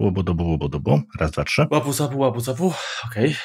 Łubu, dubu. Raz, dwa, trzy. Łapu, zapu, łapu, zapu. Okej.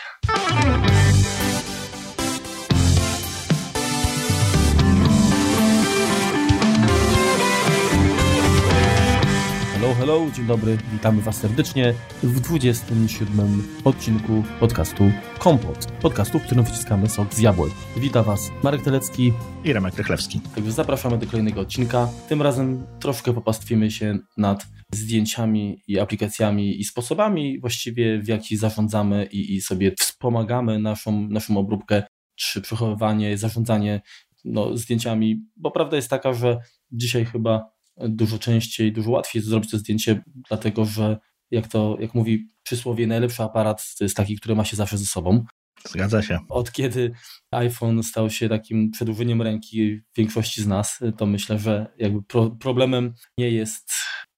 Hello, hello, dzień dobry, witamy Was serdecznie w 27 odcinku podcastu Kompot. Podcastu, w którym wyciskamy sok z jabłek. Wita Was Marek Telecki, I Remek Rychlewski. Także zapraszamy do kolejnego odcinka. Tym razem troszkę popastwimy się nad zdjęciami i aplikacjami i sposobami właściwie w jaki zarządzamy i, i sobie wspomagamy naszą, naszą obróbkę czy przechowywanie, zarządzanie no, zdjęciami, bo prawda jest taka, że dzisiaj chyba dużo częściej, dużo łatwiej jest zrobić to zdjęcie, dlatego że jak to, jak mówi przysłowie, najlepszy aparat to jest taki, który ma się zawsze ze sobą Zgadza się. od kiedy iPhone stał się takim przedłużeniem ręki większości z nas, to myślę, że jakby pro, problemem nie jest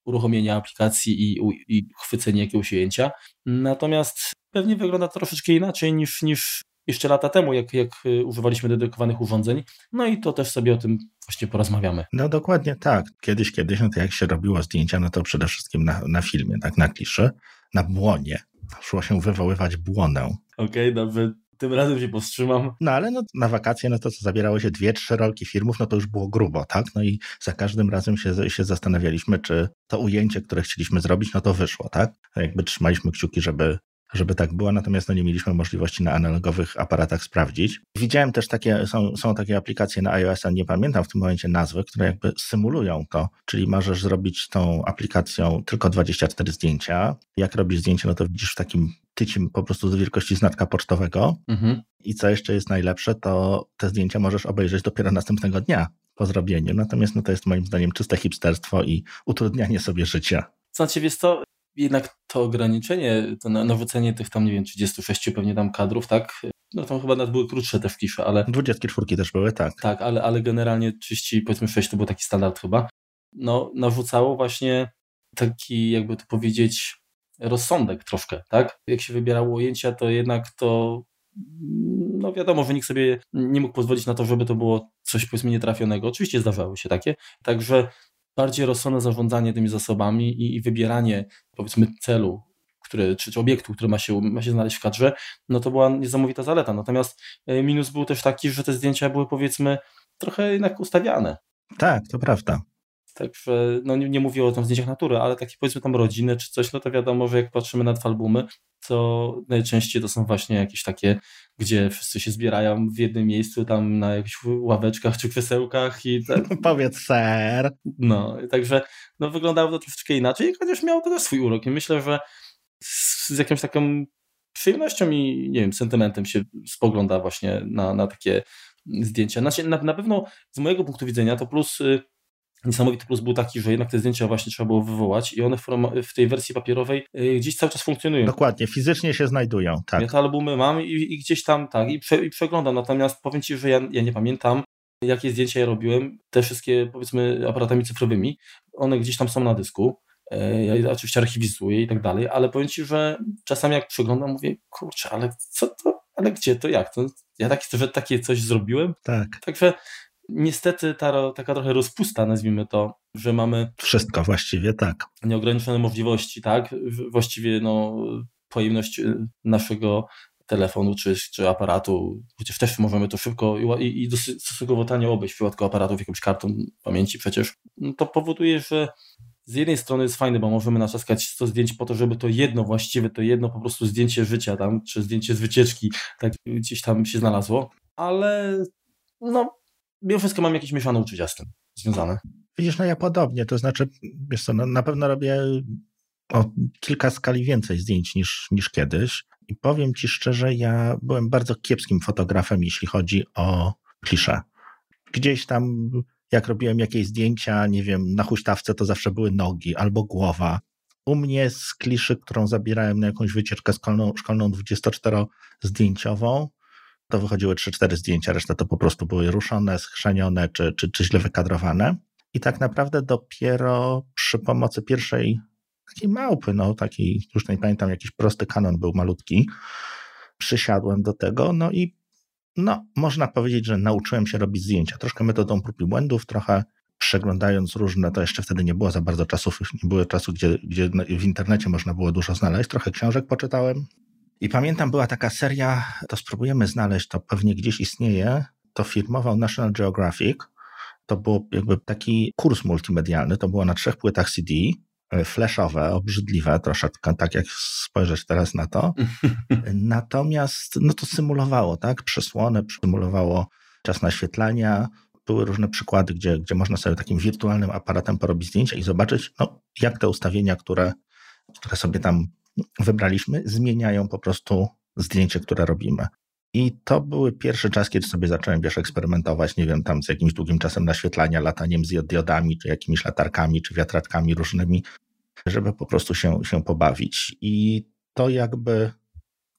uruchomienie aplikacji i, i chwycenie jakiegoś ujęcia. Natomiast pewnie wygląda to troszeczkę inaczej niż, niż jeszcze lata temu, jak, jak y, używaliśmy dedykowanych urządzeń. No i to też sobie o tym właśnie porozmawiamy. No dokładnie tak. Kiedyś, kiedyś, no to jak się robiło zdjęcia, no to przede wszystkim na, na filmie, tak, na kliszy, na błonie. Szło się wywoływać błonę. Okej, dobrze. Tym razem się powstrzymam. No ale no, na wakacje, no to co, zabierało się dwie, trzy rolki filmów, no to już było grubo, tak? No i za każdym razem się, się zastanawialiśmy, czy to ujęcie, które chcieliśmy zrobić, no to wyszło, tak? Jakby trzymaliśmy kciuki, żeby, żeby tak było, natomiast no nie mieliśmy możliwości na analogowych aparatach sprawdzić. Widziałem też takie, są, są takie aplikacje na iOS-a, nie pamiętam w tym momencie nazwy, które jakby symulują to, czyli możesz zrobić tą aplikacją tylko 24 zdjęcia. Jak robisz zdjęcie, no to widzisz w takim tycim po prostu z wielkości znaczka pocztowego Mhm. i co jeszcze jest najlepsze, to te zdjęcia możesz obejrzeć dopiero następnego dnia po zrobieniu. Natomiast no to jest moim zdaniem czyste hipsterstwo i utrudnianie sobie życia. Znaczy, wiesz co, jednak to ograniczenie, to na- narzucenie tych tam, nie wiem, 36 pewnie tam kadrów, tak? No tam chyba nawet były krótsze te wkisze, ale 24 też były, tak. tak, ale, ale generalnie 30, powiedzmy 6 to był taki standard chyba. No, narzucało właśnie taki, jakby to powiedzieć, rozsądek troszkę, tak? Jak się wybierało ujęcia, to jednak to no wiadomo, że nikt sobie nie mógł pozwolić na to, żeby to było coś powiedzmy nietrafionego. Oczywiście zdarzały się takie, także bardziej rozsądne zarządzanie tymi zasobami i, i wybieranie powiedzmy celu, który, czy, czy obiektu, który ma się, ma się znaleźć w kadrze, no to była niesamowita zaleta. Natomiast e, minus był też taki, że te zdjęcia były powiedzmy trochę jednak ustawiane. Tak, to prawda. Także, no nie, nie mówię o tam zdjęciach natury, ale takie powiedzmy tam rodziny czy coś, no to wiadomo, że jak patrzymy na dwa albumy, to najczęściej to są właśnie jakieś takie, gdzie wszyscy się zbierają w jednym miejscu, tam na jakichś ławeczkach czy krzesełkach i tak, Powiedz ser. no, także no, wyglądało to troszeczkę inaczej, chociaż miało to też swój urok i myślę, że z, z jakąś taką przyjemnością i nie wiem, sentymentem się spogląda właśnie na, na takie zdjęcia. Znaczy, na, na pewno z mojego punktu widzenia to plus, y, niesamowity plus był taki, że jednak te zdjęcia właśnie trzeba było wywołać i one w, tej wersji papierowej y, gdzieś cały czas funkcjonują. Dokładnie, fizycznie się znajdują, tak. Ja te albumy mam i, i gdzieś tam tak, i, prze, i przeglądam. Natomiast powiem Ci, że ja, ja nie pamiętam, jakie zdjęcia ja robiłem. Te wszystkie, powiedzmy, aparatami cyfrowymi, one gdzieś tam są na dysku. E, Ja oczywiście archiwizuję i tak dalej, ale powiem Ci, że czasami jak przeglądam, mówię, kurczę, ale co to, ale gdzie to, jak to? Ja takie, że takie coś zrobiłem? Tak. Także niestety ta, taka trochę rozpusta, nazwijmy to, że mamy Wszystko właściwie, tak. nieograniczone możliwości, tak? Właściwie no, pojemność y, naszego telefonu czy, czy aparatu, chociaż też możemy to szybko i, i, dosyć stosunkowo tanio obejść w przypadku aparatów jakimś kartą pamięci przecież, no to powoduje, że z jednej strony jest fajne, bo możemy naczaskać 100 zdjęć po to, żeby to jedno właściwe, to jedno po prostu zdjęcie życia tam, czy zdjęcie z wycieczki tak gdzieś tam się znalazło, ale no mimo wszystko mam jakieś mieszane uczucia z tym związane. Widzisz, no ja podobnie, to znaczy, wiesz co, no, na pewno robię o kilka skali więcej zdjęć niż, niż kiedyś i powiem ci szczerze, ja byłem bardzo kiepskim fotografem, jeśli chodzi o klisze. Gdzieś tam, jak robiłem jakieś zdjęcia, nie wiem, na huśtawce to zawsze były nogi albo głowa. U mnie z kliszy, którą zabierałem na jakąś wycieczkę szkolną, szkolną 24-zdjęciową, to wychodziły 3-4 zdjęcia, reszta to po prostu były ruszone, schrzenione czy, czy, czy źle wykadrowane. I tak naprawdę dopiero przy pomocy pierwszej takiej małpy, no takiej, już nie pamiętam, jakiś prosty kanon był malutki, przysiadłem do tego, no i no, można powiedzieć, że nauczyłem się robić zdjęcia. Troszkę metodą prób i błędów, trochę przeglądając różne, to jeszcze wtedy nie było za bardzo czasów, nie było czasu, gdzie, gdzie w internecie można było dużo znaleźć, trochę książek poczytałem. I pamiętam, była taka seria, to spróbujemy znaleźć, to pewnie gdzieś istnieje, to firmował National Geographic. To był jakby taki kurs multimedialny, to było na trzech płytach CD, e, flashowe, obrzydliwe troszeczkę, tak jak spojrzeć teraz na to. Natomiast no to symulowało, tak, przesłonę, symulowało czas naświetlania, były różne przykłady, gdzie, gdzie można sobie takim wirtualnym aparatem porobić zdjęcia i zobaczyć, no, jak te ustawienia, które, które sobie tam wybraliśmy, zmieniają po prostu zdjęcie, które robimy. I to był pierwszy czas, kiedy sobie zacząłem, wiesz, eksperymentować, nie wiem, tam z jakimś długim czasem naświetlania, lataniem z diodami, czy jakimiś latarkami, czy wiatratkami różnymi, żeby po prostu się, się pobawić. I to jakby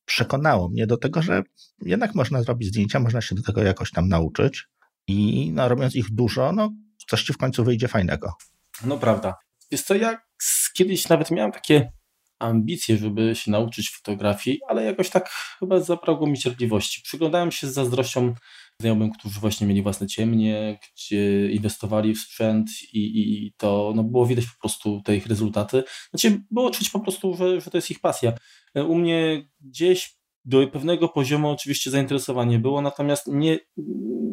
przekonało mnie do tego, że jednak można zrobić zdjęcia, można się do tego jakoś tam nauczyć i no, robiąc ich dużo, no coś ci w końcu wyjdzie fajnego. No prawda. Jest to jak kiedyś nawet miałem takie ambicje, żeby się nauczyć fotografii, ale jakoś tak chyba zabrakło mi cierpliwości. Przyglądałem się z zazdrością znajomym, którzy właśnie mieli własne ciemnie, gdzie inwestowali w sprzęt i, i to no, było widać po prostu te ich rezultaty. Znaczy było czuć po prostu, że, że to jest ich pasja. U mnie gdzieś do pewnego poziomu oczywiście zainteresowanie było, natomiast nie,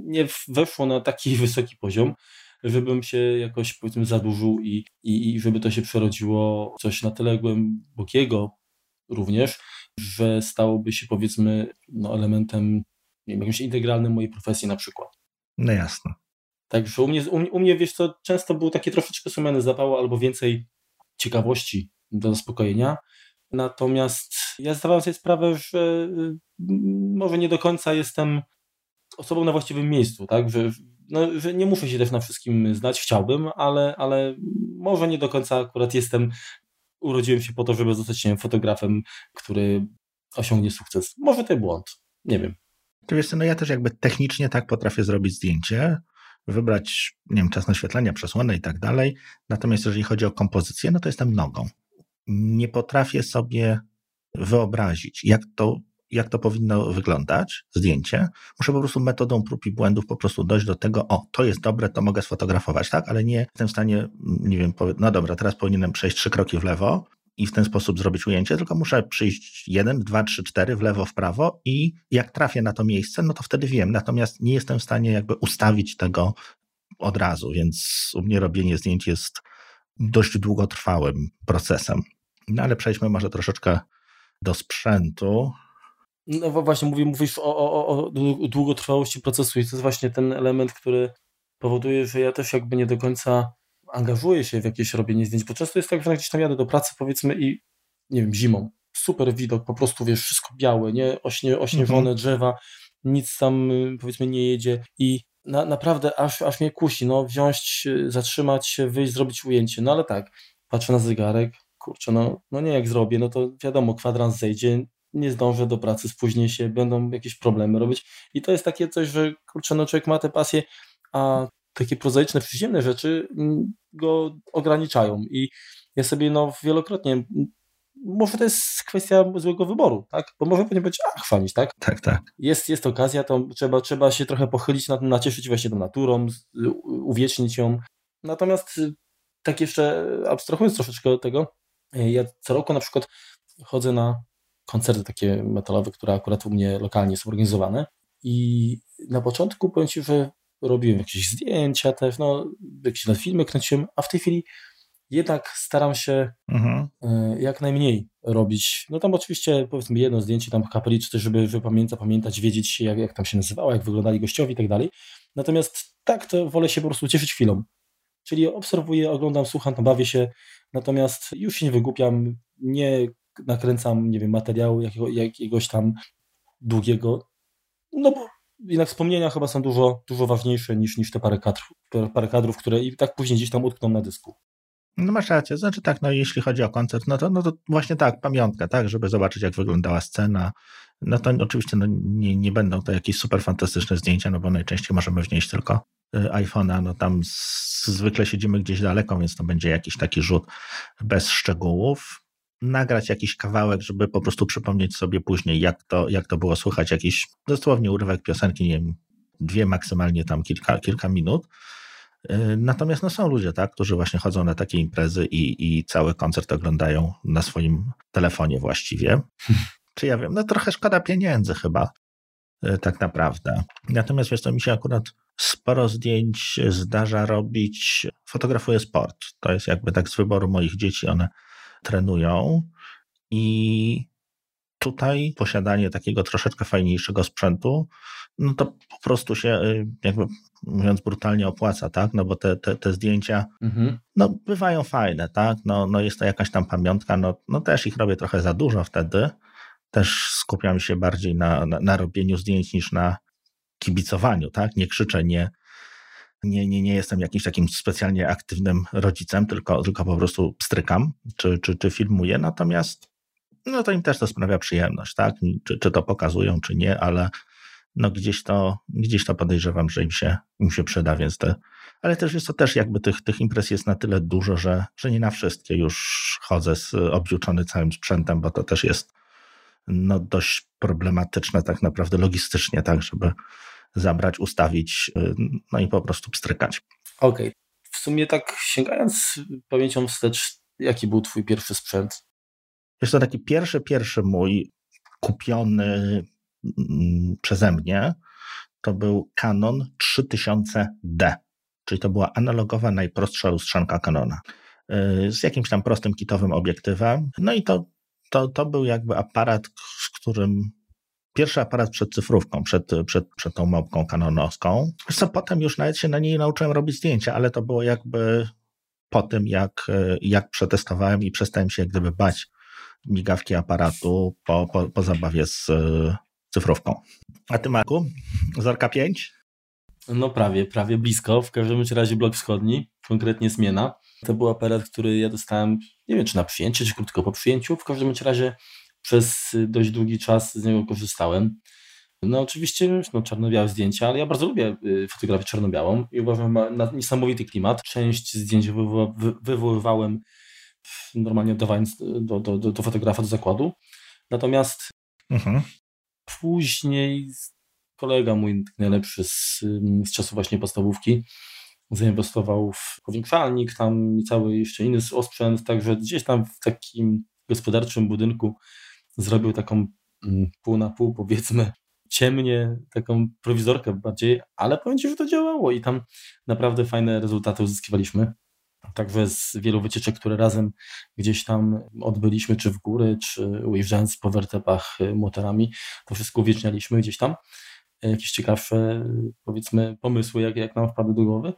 nie weszło na taki wysoki poziom, żebym się jakoś powiedzmy zadłużył i, i, i żeby to się przerodziło coś na tyle głębokiego również, że stałoby się powiedzmy no, elementem, nie wiem, jakimś integralnym mojej profesji na przykład. No jasne. Także u mnie, u, mnie wiesz co, często był taki troszeczkę sumienny zapał albo więcej ciekawości do zaspokojenia, Natomiast ja zdawałem sobie sprawę, że y, może nie do końca jestem osobą na właściwym miejscu, tak? Że, no, nie muszę się też na wszystkim znać, chciałbym, ale, ale może nie do końca akurat jestem, urodziłem się po to, żeby zostać wiem, fotografem, który osiągnie sukces. Może to błąd, nie wiem. To wiesz, no ja też jakby technicznie tak potrafię zrobić zdjęcie, wybrać, nie wiem, czas naświetlenia, przesłonę i tak dalej. Natomiast jeżeli chodzi o kompozycję, no to jestem nogą nie potrafię sobie wyobrazić, jak to, jak to powinno wyglądać, zdjęcie. Muszę po prostu metodą prób i błędów po prostu dojść do tego, o, to jest dobre, to mogę sfotografować, tak? Ale nie jestem w stanie, nie wiem, powie, no dobra, teraz powinienem przejść trzy kroki w lewo i w ten sposób zrobić ujęcie, tylko muszę przyjść jeden, dwa, trzy, cztery w lewo, w prawo i jak trafię na to miejsce, no to wtedy wiem. Natomiast nie jestem w stanie jakby ustawić tego od razu, więc u mnie robienie zdjęć jest dość długotrwałym procesem. No ale przejdźmy może troszeczkę do sprzętu. No właśnie, mówisz, mówisz o, o, o długotrwałości procesu i to jest właśnie ten element, który powoduje, że ja też jakby nie do końca angażuję się w jakieś robienie zdjęć, bo często jest tak, że gdzieś tam jadę do pracy powiedzmy i nie wiem, zimą, super widok, po prostu wiesz, wszystko białe, nie, Ośnie, ośnieżone mhm. drzewa, nic tam powiedzmy nie jedzie i na, naprawdę aż, aż mnie kusi, no wziąć, zatrzymać się, wyjść, zrobić ujęcie, no ale tak, patrzę na zegarek, kurczę, no, no nie jak zrobię, no to wiadomo, kwadrans zejdzie, nie zdążę do pracy, spóźnię się, będą jakieś problemy robić i to jest takie coś, że kurczę, no człowiek ma tę pasję, a takie prozaiczne, przyziemne rzeczy go ograniczają i ja sobie no wielokrotnie może to jest kwestia złego wyboru, tak? Bo może powinien być, a chwalić, tak? Tak, tak. Jest, jest okazja, to trzeba, trzeba się trochę pochylić, nacieszyć właśnie tą naturą, uwiecznić ją. Natomiast y, tak jeszcze abstrahując troszeczkę od tego, y, ja co roku na przykład chodzę na koncerty takie metalowe, które akurat u mnie lokalnie są organizowane i na początku powiem Ci, że robiłem jakieś zdjęcia też, no, jakieś filmy kręciłem, a w tej chwili jednak staram się mhm. E, jak najmniej robić. No tam oczywiście powiedzmy jedno zdjęcie tam kapeli, czy też żeby wypamiętać, pamiętać, wiedzieć jak, jak tam się nazywało, jak wyglądali gościowi i tak dalej. Natomiast tak to wolę się po prostu cieszyć chwilą. Czyli obserwuję, oglądam, słucham, tam bawię się, natomiast już się nie wygłupiam, nie nakręcam, nie wiem, materiału jakiego, jakiegoś tam długiego, no bo jednak wspomnienia chyba są dużo, dużo ważniejsze niż, niż te parę kadrów, parę kadrów, które i tak później gdzieś tam utkną na dysku. No masz rację, znaczy tak, no jeśli chodzi o koncert, no to, no to właśnie tak, pamiątka, tak, żeby zobaczyć jak wyglądała scena, no to oczywiście no nie, nie będą to jakieś super fantastyczne zdjęcia, no bo najczęściej możemy wnieść tylko y, iPhone'a, no tam zwykle siedzimy gdzieś daleko, więc to będzie jakiś taki rzut bez szczegółów, nagrać jakiś kawałek, żeby po prostu przypomnieć sobie później, jak to, jak to było słychać, jakiś dosłownie urywek piosenki, nie wiem, dwie maksymalnie tam kilka, kilka minut, Y, natomiast no, są ludzie, tak, którzy właśnie chodzą na takie imprezy i, i cały koncert oglądają na swoim telefonie właściwie. Czy ja wiem, no trochę szkoda pieniędzy chyba, y, tak naprawdę. Natomiast wiesz, to mi się akurat sporo zdjęć zdarza robić. Fotografuję sport. To jest jakby tak z wyboru moich dzieci, one trenują i tutaj posiadanie takiego troszeczkę fajniejszego sprzętu, no to po prostu się, y, jakby mówiąc brutalnie, opłaca, tak? No bo te, te, te zdjęcia, mhm. no bywają fajne, tak? No, no jest to jakaś tam pamiątka, no, no też ich robię trochę za dużo wtedy. Też skupiam się bardziej na, na, na robieniu zdjęć niż na kibicowaniu, tak? Nie krzyczę, nie, nie, nie, nie jestem jakimś takim specjalnie aktywnym rodzicem, tylko, tylko po prostu strykam czy, czy, czy filmuję. Natomiast no to im też to sprawia przyjemność, tak? Czy, czy to pokazują, czy nie, ale no gdzieś to, gdzieś to podejrzewam, że im się, im się przyda, więc te, ale też jest to też jakby tych, tych imprez jest na tyle dużo, że, że nie na wszystkie już chodzę z, obdziuczony całym sprzętem, bo to też jest no dość problematyczne tak naprawdę logistycznie, tak, żeby zabrać, ustawić, no i po prostu pstrykać. Okej. Okay. W sumie tak sięgając pamięcią wstecz, jaki był twój pierwszy sprzęt? Jest to taki pierwszy, pierwszy mój kupiony mm, przeze mnie, to był Canon 3000D, czyli to była analogowa, najprostsza lustrzanka Canona y, z jakimś tam prostym kitowym obiektywem. No i to, to, to był jakby aparat, z którym pierwszy aparat przed cyfrówką, przed, przed, przed tą małpką kanonowską. Co potem już nawet się na niej nauczyłem robić zdjęcia, ale to było jakby po tym, jak, jak przetestowałem i przestałem się jak gdyby bać migawki aparatu po, po, po zabawie z e, cyfrówką. A ty, Marku, Zorka 5? No prawie, prawie blisko. W każdym razie blok wschodni, konkretnie zmiana. To był aparat, który ja dostałem, nie wiem czy na przyjęcie, czy krótko po przyjęciu. W każdym razie przez dość długi czas z niego korzystałem. No oczywiście no, czarno-białe zdjęcia, ale ja bardzo lubię y, fotografię czarno-białą i uważam na niesamowity klimat. Część zdjęć wywoływałem normalnie oddawając do, do, do, do fotografa do zakładu. Natomiast mhm. później kolega mój najlepszy z, z czasu właśnie podstawówki zainwestował w powiększalnik, tam i cały jeszcze inny osprzęt, także gdzieś tam w takim gospodarczym budynku zrobił taką mm, pół na pół, powiedzmy, ciemnie, taką prowizorkę bardziej, ale powiem Ci, że to działało i tam naprawdę fajne rezultaty uzyskiwaliśmy. Także z wielu wycieczek, które razem gdzieś tam odbyliśmy, czy w góry, czy ujeżdżając po wertepach y, motorami, to wszystko uwiecznialiśmy gdzieś tam. Jakieś ciekawsze, powiedzmy, pomysły, jak, jak nam wpadły do głowy.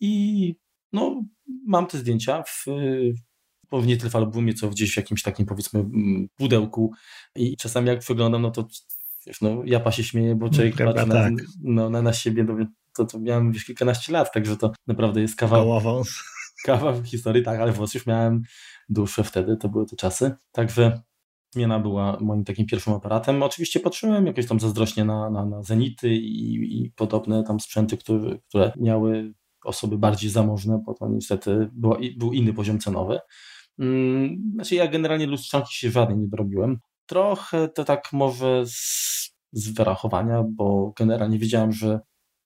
I no, mam te zdjęcia w, w nie tyle w albumie, co gdzieś w jakimś takim, powiedzmy, pudełku. I czasami jak przeglądam, no to wiesz, no, japa się śmieje, bo człowiek patrzy na, tak. no, na, na siebie, no, to, to miałem już kilkanaście lat, także to naprawdę jest kawał, kawał historii, tak, ale włos już miałem dłuższe wtedy, to były te czasy. Także zmiana była moim takim pierwszym aparatem. Oczywiście patrzyłem jakoś tam zazdrośnie na, na, na Zenity i, i podobne tam sprzęty, które, które miały osoby bardziej zamożne, bo to niestety było, był inny poziom cenowy. Hmm, znaczy ja generalnie lustrzanki się żadnej nie dorobiłem. Trochę to tak może z, z wyrachowania, bo generalnie wiedziałem, że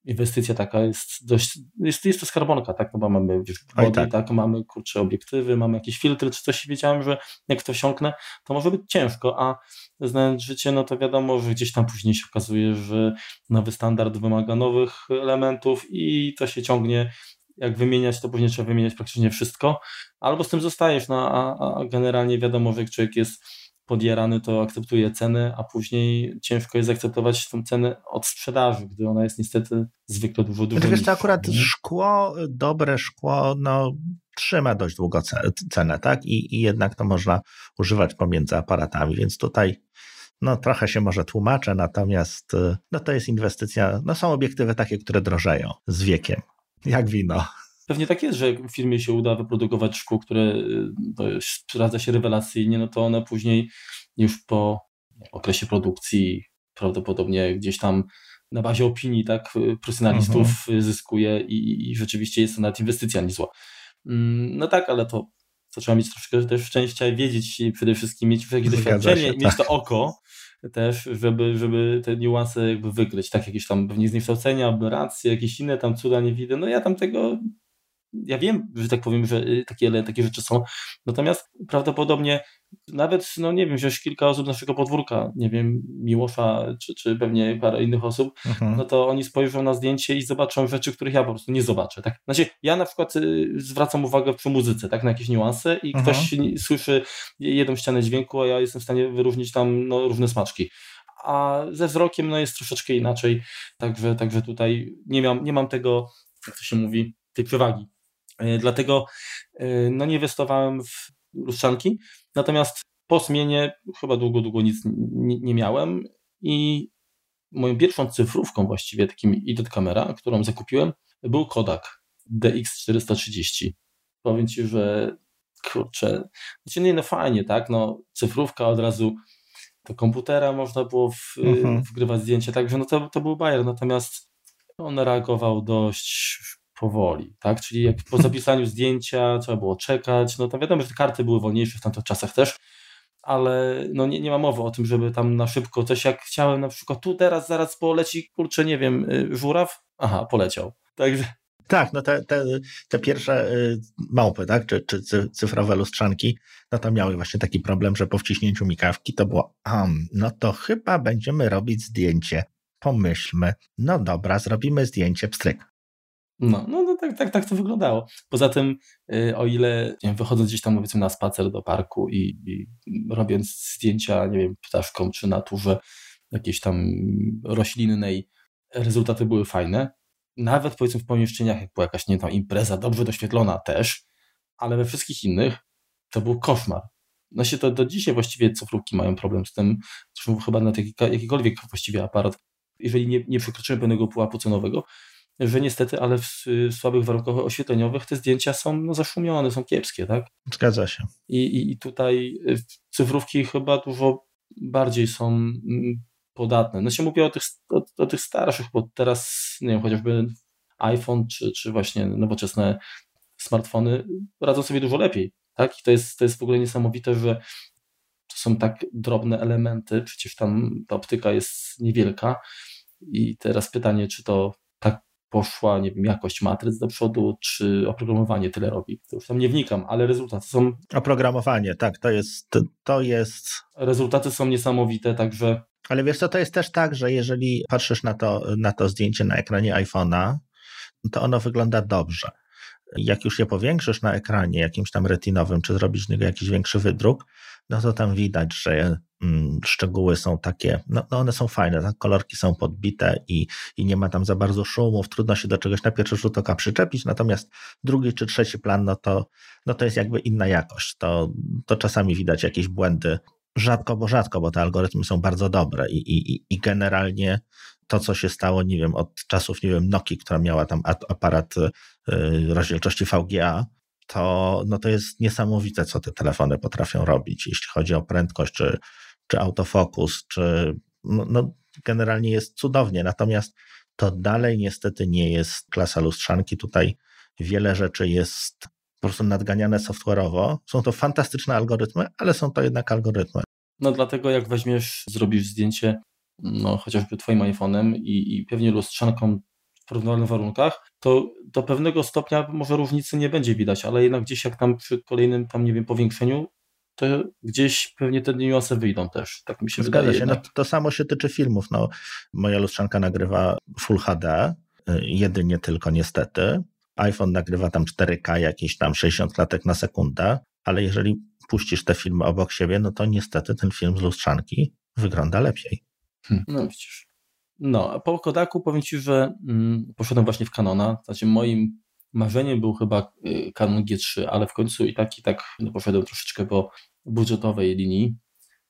inwestycja taka jest dość, jest, jest to skarbonka, tak, no bo mamy wody, tak. tak. mamy kurcze obiektywy, mamy jakieś filtry czy coś wiedziałem, że jak to wsiąknę, to może być ciężko, a znając życie, no to wiadomo, że gdzieś tam później się okazuje, że nowy standard wymaga nowych elementów i to się ciągnie jak wymieniać, to później trzeba wymieniać praktycznie wszystko, albo z tym zostajesz, no a, a generalnie wiadomo, że jak człowiek jest podjarany, to akceptuje cenę, a później ciężko jest akceptować tę cenę od sprzedaży, gdy ona jest niestety zwykle dużo, dużo Wiesz, to akurat szkło, dobre szkło, no trzyma dość długo cenę, tak? I, I jednak to można używać pomiędzy aparatami, więc tutaj no trochę się może tłumaczę, natomiast no to jest inwestycja, no są obiektywy takie, które drożeją z wiekiem, jak wino. Pewnie tak jest, że w firmie się uda wyprodukować szkło, które y, sprawdza się rewelacyjnie, no to one później już po okresie produkcji prawdopodobnie gdzieś tam na bazie opinii tak y, profesjonalistów mhm. zyskuje i, i, rzeczywiście jest to nawet inwestycja niezła. Mm, no tak, ale to, to trzeba mieć troszkę też szczęścia i wiedzieć przede wszystkim, mieć jakieś doświadczenie, się, mieć tak. to oko, też, żeby, żeby te niuanse jakby wykryć, tak jakieś tam pewnie zniekształcenia, aberracje, jakieś inne tam cuda nie widzę, no ja tam tego ja wiem, że tak powiem, że y, takie, takie rzeczy są, natomiast prawdopodobnie nawet, no nie wiem, wziąć kilka osób z naszego podwórka, nie wiem, Miłosza, czy, czy pewnie parę innych osób, mhm. no to oni spojrzą na zdjęcie i zobaczą rzeczy, których ja po prostu nie zobaczę, tak? Znaczy, ja na przykład y, zwracam uwagę przy muzyce, tak, na jakieś niuanse i mhm. ktoś słyszy jedną ścianę dźwięku, a ja jestem w stanie wyróżnić tam no, różne smaczki a ze wzrokiem no, jest troszeczkę inaczej, także, także tutaj nie mam, nie mam tego, jak to się mówi, tej przewagi. E, dlatego e, no, nie inwestowałem w lustrzanki, natomiast po zmianie chyba długo, długo nic nie, nie miałem i moją pierwszą cyfrówką właściwie, takim idiot kamera, którą zakupiłem, był Kodak DX430. Powiem Ci, że kurczę, znaczy nie no fajnie, tak, no cyfrówka od razu do komputera można było w, mhm. wgrywać zdjęcie, także no to, to był bajer, natomiast on reagował dość powoli, tak? Czyli jak po zapisaniu zdjęcia trzeba było czekać, no to wiadomo, że te karty były wolniejsze w tamtych czasach też, ale no nie, nie ma mowy o tym, żeby tam na szybko coś jak chciałem na przykład tu teraz zaraz poleci, kurczę, nie wiem, y, żuraw, aha, poleciał. Także tak, no te, te, te pierwsze y, małpy, tak, czy, czy cyfrowe lustrzanki, no to miały właśnie taki problem, że po wciśnięciu mikawki to było, um, no to chyba będziemy robić zdjęcie. Pomyślmy, no dobra, zrobimy zdjęcie, pstryk. No, no, no tak, tak, tak to wyglądało. Poza tym, y, o ile wiem, wychodząc gdzieś tam powiedzmy na spacer do parku i, i robiąc zdjęcia, nie wiem, ptaszkom czy naturze jakiejś tam roślinnej, rezultaty były fajne. Nawet powiedzmy w pomieszczeniach, jak była jakaś nie tam impreza dobrze doświetlona też, ale we wszystkich innych to był koszmar. No się to do dzisiaj właściwie cyfrówki mają problem z tym, zresztą chyba na jakikolwiek właściwie aparat, jeżeli nie, nie przekroczymy pewnego pułapu cenowego, że niestety, ale w, w słabych warunkach oświetleniowych te zdjęcia są no, zaszumione, są kiepskie, tak? Zgadza się. I, i, i tutaj y, cyfrówki chyba dużo bardziej są mm, podatne. No się mówi o tych, o, o, tych starszych, bo teraz, nie wiem, chociażby iPhone czy, czy właśnie nowoczesne smartfony radzą sobie dużo lepiej, tak? I to jest, to jest w ogóle niesamowite, że to są tak drobne elementy, przecież tam ta optyka jest niewielka i teraz pytanie, czy to poszła, nie wiem, jakość matryc do przodu, czy oprogramowanie tyle robi. To już tam nie wnikam, ale rezultaty są... Oprogramowanie, tak, to jest... To jest... Rezultaty są niesamowite, także... Ale wiesz co, to jest też tak, że jeżeli patrzysz na to, na to zdjęcie na ekranie iPhone'a, to ono wygląda dobrze. Jak już je powiększysz na ekranie jakimś tam retinowym, czy zrobisz z niego jakiś większy wydruk, no to tam widać, że mm, szczegóły są takie, no, no one są fajne, tak? kolorki są podbite i, i nie ma tam za bardzo szumów, trudno się do czegoś na pierwszy rzut oka przyczepić, natomiast drugi czy trzeci plan, no to, no to jest jakby inna jakość, to, to czasami widać jakieś błędy, rzadko, bo rzadko, bo te algorytmy są bardzo dobre i, i, i generalnie to, co się stało, nie wiem, od czasów, nie wiem, Noki, która miała tam aparat y, rozdzielczości VGA, to, no to jest niesamowite, co te telefony potrafią robić, jeśli chodzi o prędkość, czy, czy autofokus, czy no, no generalnie jest cudownie. Natomiast to dalej niestety nie jest klasa lustrzanki. Tutaj wiele rzeczy jest po prostu nadganiane software'owo. Są to fantastyczne algorytmy, ale są to jednak algorytmy. No dlatego jak weźmiesz, zrobisz zdjęcie no chociażby twoim iPhone'em i, i pewnie lustrzanką porównywalnych warunkach, to do pewnego stopnia może różnicy nie będzie widać, ale jednak gdzieś jak tam przy kolejnym tam, nie wiem, powiększeniu, to gdzieś pewnie te niuanse wyjdą też, tak mi się Zgadza wydaje. Się. No, to samo się tyczy filmów. No, moja lustrzanka nagrywa Full HD, y, jedynie tylko niestety. iPhone nagrywa tam 4K, jakieś tam 60 klatek na sekundę, ale jeżeli puścisz te filmy obok siebie, no to niestety ten film z lustrzanki wygląda lepiej. Hmm. No widzisz. No, po Kodaku powiem Ci, że mm, poszedłem właśnie w Canona. Znaczy moim marzeniem był chyba y, Canon G3, ale w końcu i tak i tak no, poszedłem troszeczkę po budżetowej linii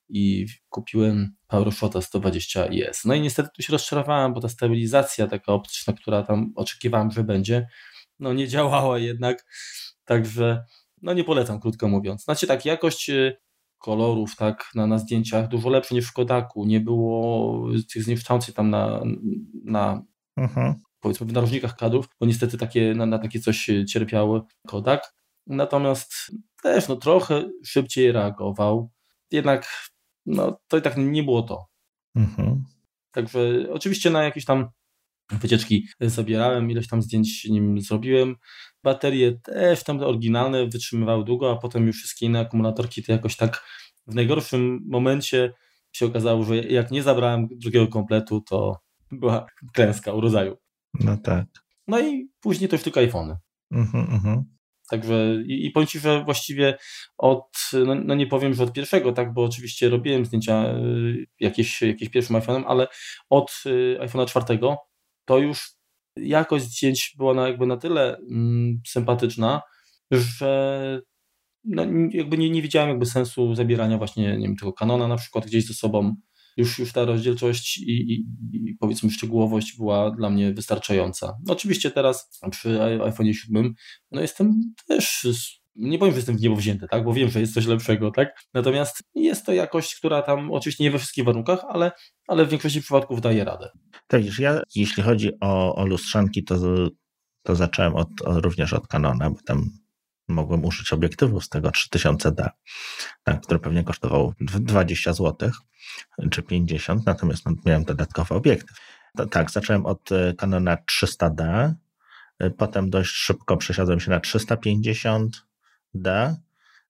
i kupiłem PowerShota 120 IS. No i niestety tu się rozczarowałem, bo ta stabilizacja taka optyczna, która tam oczekiwałem, że będzie, no nie działała jednak, także no nie polecam, krótko mówiąc. Znaczy tak, jakość y, kolorów tak na, na zdjęciach dużo lepsze niż w Kodaku. Nie było tych zniszczących tam na, na mhm. powiedzmy w narożnikach kadrów, bo niestety takie, na, na takie coś cierpiały Kodak. Natomiast też no, trochę szybciej reagował. Jednak no, to i tak nie było to. Mhm. Także oczywiście na jakieś tam wycieczki zabierałem, ileś tam zdjęć nim zrobiłem. Baterie też tam oryginalne wytrzymywały długo, a potem już wszystkie inne akumulatorki to jakoś tak w najgorszym momencie się okazało, że jak nie zabrałem drugiego kompletu, to była klęska u rodzaju. No tak. No i później to już tylko iPhony. Mhm, mhm. Także i, i powiem Ci, że właściwie od, no, no, nie powiem, że od pierwszego, tak, bo oczywiście robiłem zdjęcia y, jakieś, jakieś pierwszym iPhone'em, ale od y, iPhone'a czwartego to już jakość zdjęć była na, jakby na tyle mm, sympatyczna, że no, jakby nie, nie widziałem jakby sensu zabierania właśnie nie wiem, tego kanona na przykład gdzieś ze sobą. Już, już ta rozdzielczość i, i, i powiedzmy szczegółowość była dla mnie wystarczająca. Oczywiście teraz przy iPhone 7 no jestem też nie powiem, że jestem w niebo wzięty, tak, bo wiem, że jest coś lepszego, tak, natomiast jest to jakość, która tam oczywiście nie we wszystkich warunkach, ale, ale w większości przypadków daje radę. Tak, już ja, jeśli chodzi o, o lustrzanki, to, to zacząłem od, również od Canona, bo tam mogłem użyć obiektywu z tego 3000D, tak, który pewnie kosztował 20 zł czy 50, natomiast no, miałem dodatkowy obiektyw. To, tak, zacząłem od e, Canona 300D, e, potem dość szybko przesiadłem się na 350D,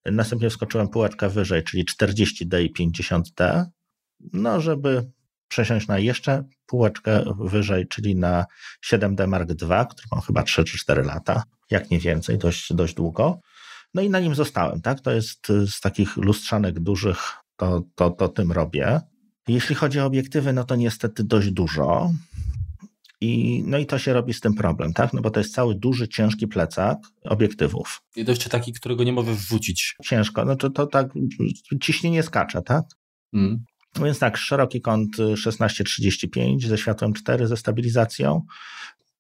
następnie wskoczyłem półeczkę wyżej, czyli 40D i 50D, no żeby przesiąść na jeszcze półeczkę wyżej, czyli na 7D Mark II, który mam chyba 3 czy 4 lata jak nie więcej, dość, dość długo. No i na nim zostałem, tak? To jest z takich lustrzanek dużych, to, to, to tym robię. Jeśli chodzi o obiektywy, no to niestety dość dużo. I, no i to się robi z tym problem, tak? No bo to jest cały duży, ciężki plecak obiektywów. I jeszcze taki, którego nie możesz wrzucić. Ciężko, no to, to tak ciśnienie skacze, tak? Mm. Więc tak, szeroki kąt 16-35 ze światłem 4 ze stabilizacją,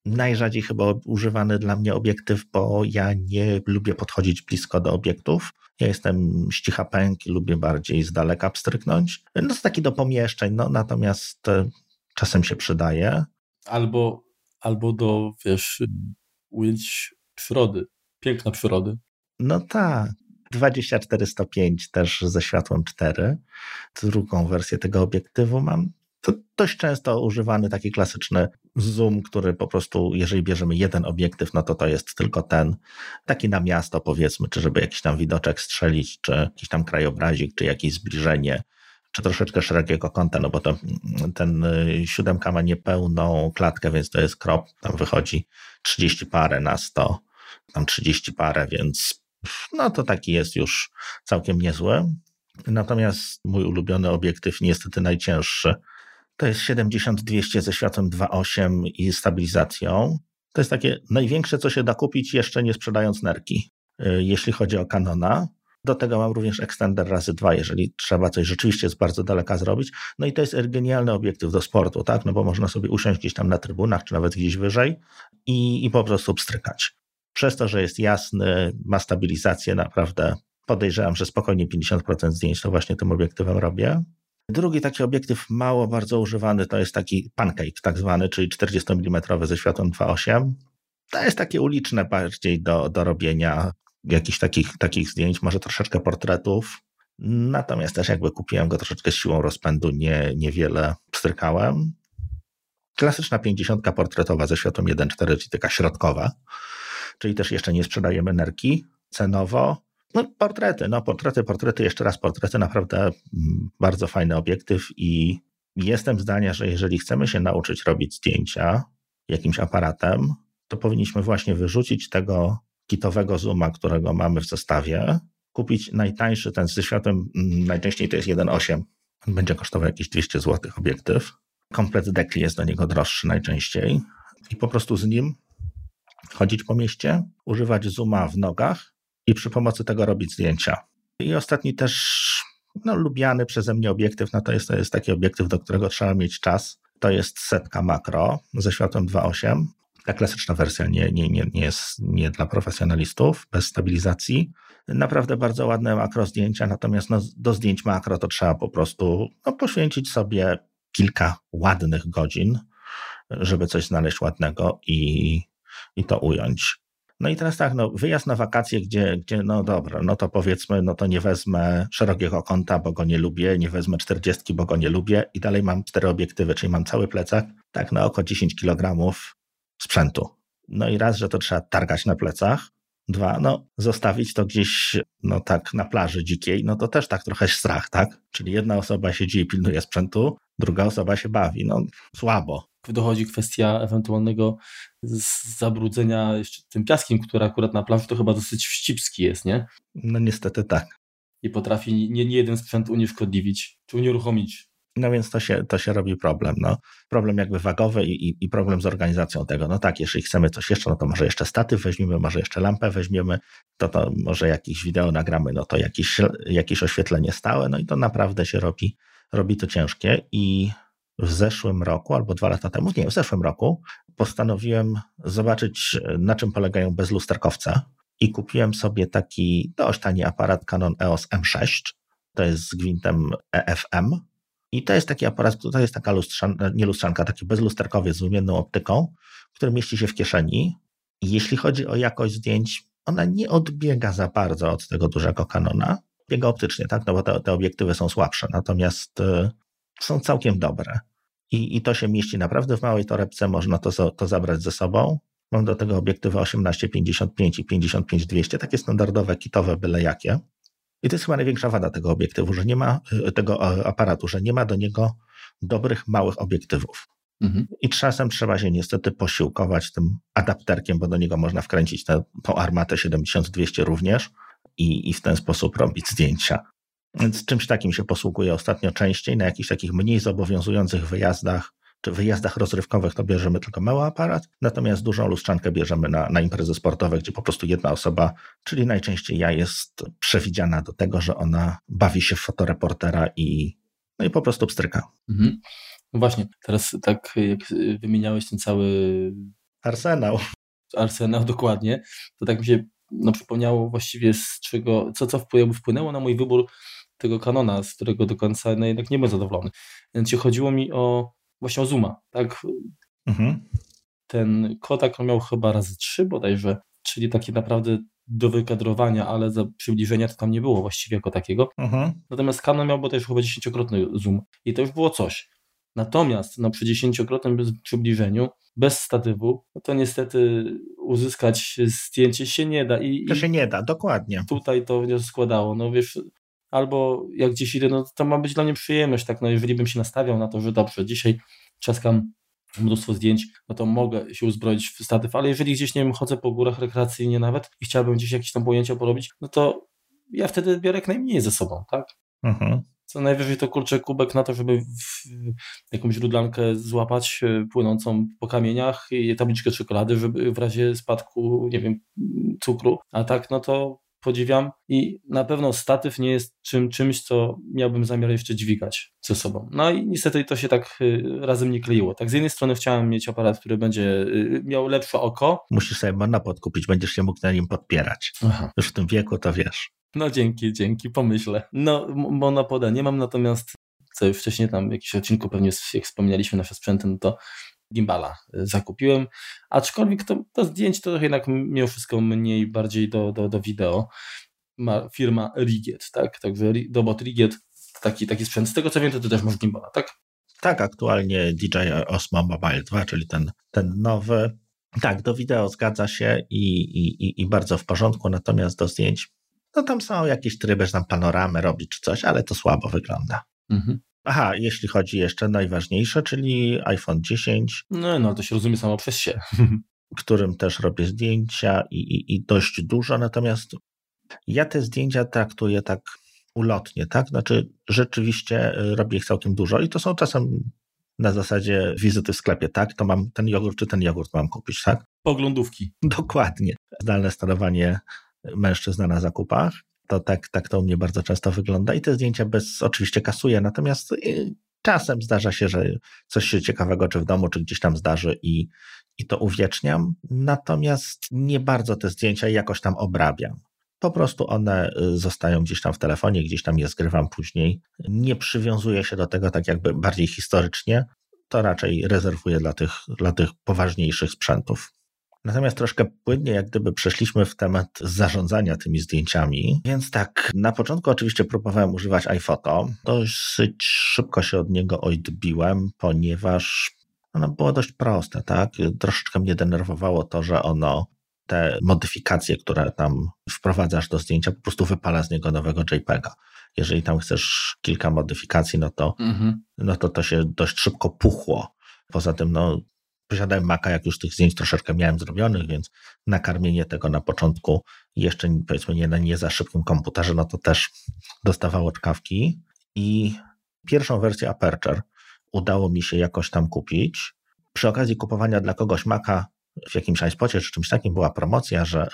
najrzadziej chyba używany dla mnie obiektyw, bo ja nie lubię podchodzić blisko do obiektów. Ja jestem ścicha pęk i lubię bardziej z daleka pstryknąć. No to taki do pomieszczeń, no natomiast e, czasem się przydaje. Albo, albo do, wiesz, ujęć przyrody, piękna przyrody. No tak. 2405 też ze światłem 4. Drugą wersję tego obiektywu mam to dość często używany taki klasyczny zoom, który po prostu, jeżeli bierzemy jeden obiektyw, no to to jest tylko ten, taki na miasto powiedzmy, czy żeby jakiś tam widoczek strzelić, czy jakiś tam krajobrazik, czy jakieś zbliżenie, czy troszeczkę szerokiego kąta, no bo to ten y, siódemka ma niepełną klatkę, więc to jest krop, tam wychodzi 30 parę na 100, tam 30 parę, więc no to taki jest już całkiem niezły. Natomiast mój ulubiony obiektyw, niestety najcięższy, to jest 70-200 ze światłem 2.8 i stabilizacją. To jest takie największe, co się da kupić, jeszcze nie sprzedając nerki, y, jeśli chodzi o Canona. Do tego mam również extender razy dwa, jeżeli trzeba coś rzeczywiście z bardzo daleka zrobić. No i to jest genialny obiektyw do sportu, tak? No bo można sobie usiąść gdzieś tam na trybunach, czy nawet gdzieś wyżej i, i po prostu pstrykać. Przez to, że jest jasny, ma stabilizację, naprawdę podejrzewam, że spokojnie 50% zdjęć to właśnie tym obiektywem robię. Drugi taki obiektyw mało bardzo używany to jest taki pancake tak zwany, czyli 40 mm ze światłem 2.8. To jest takie uliczne bardziej do, do robienia jakichś takich, takich zdjęć, może troszeczkę portretów. Natomiast też jakby kupiłem go troszeczkę siłą rozpędu, nie, niewiele pstrykałem. Klasyczna 50 portretowa ze światłem 1.4, czyli taka środkowa, czyli też jeszcze nie sprzedajemy nerki cenowo. No, portrety, no portrety, portrety, jeszcze raz portrety, naprawdę mm, bardzo fajny obiektyw i jestem zdania, że jeżeli chcemy się nauczyć robić zdjęcia jakimś aparatem, to powinniśmy właśnie wyrzucić tego kitowego zooma, którego mamy w zestawie, kupić najtańszy, ten ze światłem, mm, najczęściej to jest 1.8, będzie kosztował jakieś 200 zł obiektyw. Komplet dekli jest do niego droższy najczęściej i po prostu z nim chodzić po mieście, używać zooma w nogach i przy pomocy tego robić zdjęcia. I ostatni też no, lubiany przeze mnie obiektyw, no to jest, to jest taki obiektyw, do którego trzeba mieć czas. To jest setka makro ze światłem 2.8. Ta klasyczna wersja nie, nie, nie, nie jest nie dla profesjonalistów, bez stabilizacji. Naprawdę bardzo ładne makro zdjęcia, natomiast no, do zdjęć makro to trzeba po prostu no, poświęcić sobie kilka ładnych godzin, żeby coś znaleźć ładnego i, i to ująć. No i teraz tak, no, wyjazd na wakacje, gdzie, gdzie, no dobra, no to powiedzmy, no to nie wezmę szerokiego kąta, bo go nie lubię, nie wezmę 40, bo go nie lubię i dalej mam cztery obiektywy, czyli mam cały plecak, tak na oko 10 kg sprzętu. No i raz, że to trzeba targać na plecach, Dwa, no zostawić to gdzieś, no tak na plaży dzikiej, no to też tak trochę strach, tak? Czyli jedna osoba siedzi i pilnuje sprzętu, druga osoba się bawi, no słabo. Dochodzi kwestia ewentualnego zabrudzenia jeszcze tym piaskiem, który akurat na plaży to chyba dosyć wścibski jest, nie? No niestety tak. I potrafi nie, nie jeden sprzęt unieszkodliwić, czy unieruchomić no więc to się, to się robi problem. No. Problem jakby wagowy i, i, i, problem z organizacją tego. No tak, jeśli chcemy coś jeszcze, no to może jeszcze statyw weźmiemy, może jeszcze lampę weźmiemy, to, to może jakieś wideo nagramy, no to jakieś, jakieś oświetlenie stałe, no i to naprawdę się robi, robi to ciężkie i w zeszłym roku, albo dwa lata temu, nie, w zeszłym roku postanowiłem zobaczyć, na czym polegają bezlusterkowce i kupiłem sobie taki dość tani aparat Canon EOS M6, to jest z gwintem EFM, i to jest taki aparat, to jest taka lustrzanka, nie lustrzanka, taki bezlusterkowiec z wymienną optyką, który mieści się w kieszeni. Jeśli chodzi o jakość zdjęć, ona nie odbiega za bardzo od tego dużego kanona. Biega optycznie, tak? No bo te, te obiektywy są słabsze, natomiast y, są całkiem dobre. I, I to się mieści naprawdę w małej torebce, można to, to zabrać ze sobą. Mam do tego obiektywy 18-55 i 55-200, takie standardowe, kitowe, byle jakie. I to jest chyba największa wada tego obiektywu, że nie ma y, tego aparatu, że nie ma do niego dobrych, małych obiektywów. Mhm. I czasem trzeba się niestety posiłkować tym adapterkiem, bo do niego można wkręcić tę, tą armatę 70-200 również i, i w ten sposób robić zdjęcia. Więc czymś takim się posługuję ostatnio częściej, na jakichś takich mniej zobowiązujących wyjazdach czy wyjazdach rozrywkowych to bierzemy tylko mały aparat, natomiast dużą lustrzankę bierzemy na, na imprezy sportowe, gdzie po prostu jedna osoba, czyli najczęściej ja, jest przewidziana do tego, że ona bawi się w fotoreportera i, no i po prostu pstryka. Mhm. No właśnie, teraz tak jak wymieniałeś ten cały arsenał. Arsenał, dokładnie, to tak mi się no, przypomniało właściwie z czego, co, co wpłynęło na mój wybór tego kanona, z którego do końca no, jednak nie byłem zadowolony. Więc chodziło mi o właśnie o Zooma, tak? Mhm. Ten Kodak miał chyba razy trzy bodajże, czyli takie naprawdę do wykadrowania, ale za przybliżenia to tam nie było właściwie jako takiego. Mhm. Natomiast Canon miał bodajże chyba dziesięciokrotny zoom i to już było coś. Natomiast no, przy dziesięciokrotnym przybliżeniu, bez statywu, no to niestety uzyskać zdjęcie się nie da. I, to się nie da, dokładnie. Tutaj to składało. No wiesz, albo jak gdzieś idę, no to ma być dla mnie przyjemność, tak, no jeżeli bym się nastawiał na to, że dobrze, dzisiaj trzaskam mnóstwo zdjęć, no to mogę się uzbroić w statyw, ale jeżeli gdzieś, nie wiem, chodzę po górach rekreacyjnie nawet i chciałbym gdzieś jakieś tam pojęcia porobić, no to ja wtedy biorę jak najmniej ze sobą, tak? Mhm. Co najwyżej to kurczę kubek na to, żeby jakąś źródlankę złapać e, płynącą po kamieniach i tabliczkę czekolady, żeby w razie spadku, nie wiem, cukru, a tak, no to podziwiam i na pewno statyw nie jest czym, czymś, co miałbym zamiar jeszcze dźwigać ze sobą. No i niestety to się tak y, razem nie kleiło. Tak z jednej strony chciałem mieć aparat, który będzie y, miał lepsze oko. Musisz sobie monopod kupić, będziesz się mógł na nim podpierać. Aha. Już w tym wieku to wiesz. No dzięki, dzięki, pomyślę. No monopoda nie mam, natomiast co już wcześniej tam w jakimś odcinku pewnie jak wspomnieliśmy nasze sprzęty, no to gimbala y, zakupiłem, aczkolwiek to, to zdjęć to jednak mimo wszystko mniej bardziej do, do, do wideo. Ma firma Riget, tak? Także Dobot Riget, taki, taki sprzęt. Z tego co wiem, to ty też masz gimbala, tak? Tak, aktualnie DJI Osmo Mobile 2, czyli ten, ten nowy. Tak, do wideo zgadza się i, i, i bardzo w porządku, natomiast do zdjęć, no tam są jakieś tryby, że tam panoramę robić czy coś, ale to słabo wygląda. Mhm. Aha, jeśli chodzi jeszcze najważniejsze, czyli iPhone 10. No, no to się rozumie samo przez się. Którym też robię zdjęcia i, i, i dość dużo, natomiast ja te zdjęcia traktuję tak ulotnie, tak? Znaczy rzeczywiście y, robię ich całkiem dużo i to są czasem na zasadzie wizyty w sklepie, tak? To mam ten jogurt czy ten jogurt mam kupić, tak? Poglądówki. Dokładnie. Zdalne sterowanie mężczyzna na zakupach to tak, tak to u mnie bardzo często wygląda i te zdjęcia bez oczywiście kasuję, natomiast y, czasem zdarza się, że coś się ciekawego czy w domu, czy gdzieś tam zdarzy i, i to uwieczniam, natomiast nie bardzo te zdjęcia jakoś tam obrabiam. Po prostu one y, zostają gdzieś tam w telefonie, gdzieś tam je zgrywam później. Nie przywiązuję się do tego tak jakby bardziej historycznie, to raczej rezerwuję dla tych, dla tych poważniejszych sprzętów. Natomiast troszkę płynnie, jak gdyby przeszliśmy w temat zarządzania tymi zdjęciami. Więc tak, na początku oczywiście próbowałem używać iPhoto. Dosyć szybko się od niego odbiłem, ponieważ ono było dość proste, tak? Troszeczkę mnie denerwowało to, że ono te modyfikacje, które tam wprowadzasz do zdjęcia, po prostu wypala z niego nowego JPEGa. Jeżeli tam chcesz kilka modyfikacji, no to, mhm. no to to się dość szybko puchło. Poza tym, no, posiadałem Maca, jak już tych zdjęć troszeczkę miałem zrobionych, więc nakarmienie tego na początku jeszcze powiedzmy nie na nie za szybkim komputerze, no to też dostawało czkawki. I pierwszą wersję Aperture udało mi się jakoś tam kupić. Przy okazji kupowania dla kogoś Maca w jakimś iSpocie czy czymś takim była promocja, że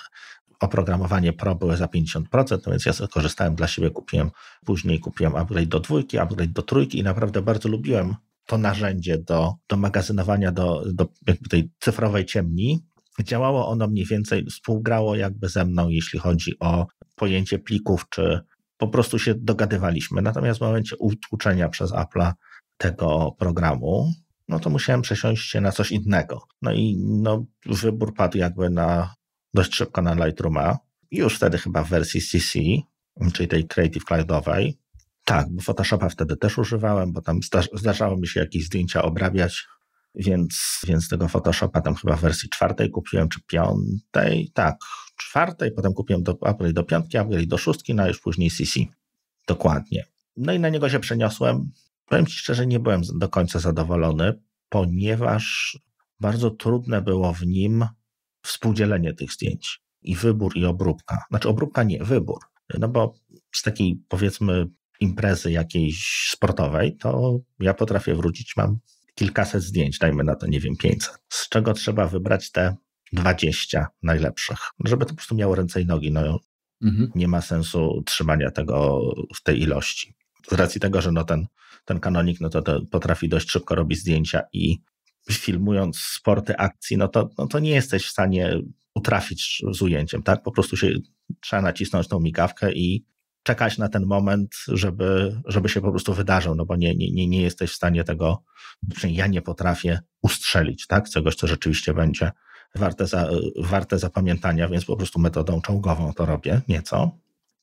oprogramowanie Pro były za 50%, no więc ja korzystałem dla siebie, kupiłem, później kupiłem upgrade do dwójki, upgrade do trójki i naprawdę bardzo lubiłem to narzędzie do, do magazynowania, do, do jakby tej cyfrowej ciemni. Działało ono mniej więcej, współgrało jakby ze mną, jeśli chodzi o pojęcie plików, czy po prostu się dogadywaliśmy. Natomiast w momencie utłuczenia przez Apple'a tego programu, no to musiałem przesiąść się na coś innego. No i no, wybór padł jakby na dość szybko na Lightrooma. Już wtedy chyba w wersji CC, czyli tej Creative Cloudowej. Tak, bo Photoshopa wtedy też używałem, bo tam zdarzało mi się jakieś zdjęcia obrabiać, więc, więc tego Photoshopa tam chyba w wersji czwartej kupiłem, czy piątej, tak, czwartej, potem kupiłem do, upgrade do piątki, upgrade do szóstki, no a już później CC. Dokładnie. No i na niego się przeniosłem. Powiem Ci szczerze, nie byłem do końca zadowolony, ponieważ bardzo trudne było w nim współdzielenie tych zdjęć i wybór i obróbka. Znaczy obróbka nie, wybór. No bo z takiej powiedzmy imprezy jakiejś sportowej, to ja potrafię wrócić, mam kilkaset zdjęć, dajmy na to, nie wiem, 500, z czego trzeba wybrać te 20 najlepszych, żeby to po prostu miało ręce i nogi. No, mhm. Nie ma sensu trzymania tego w tej ilości. Z racji tego, że no ten, ten kanonik no to, to potrafi dość szybko robić zdjęcia i filmując sporty akcji, no to, no to nie jesteś w stanie utrafić z ujęciem, tak? Po prostu się trzeba nacisnąć tą migawkę i czekać na ten moment, żeby, żeby się po prostu wydarzył, no bo nie, nie, nie jesteś w stanie tego, przynajmniej ja nie potrafię ustrzelić, tak? Czegoś, co rzeczywiście będzie warte, za, warte zapamiętania, więc po prostu metodą czołgową to robię nieco.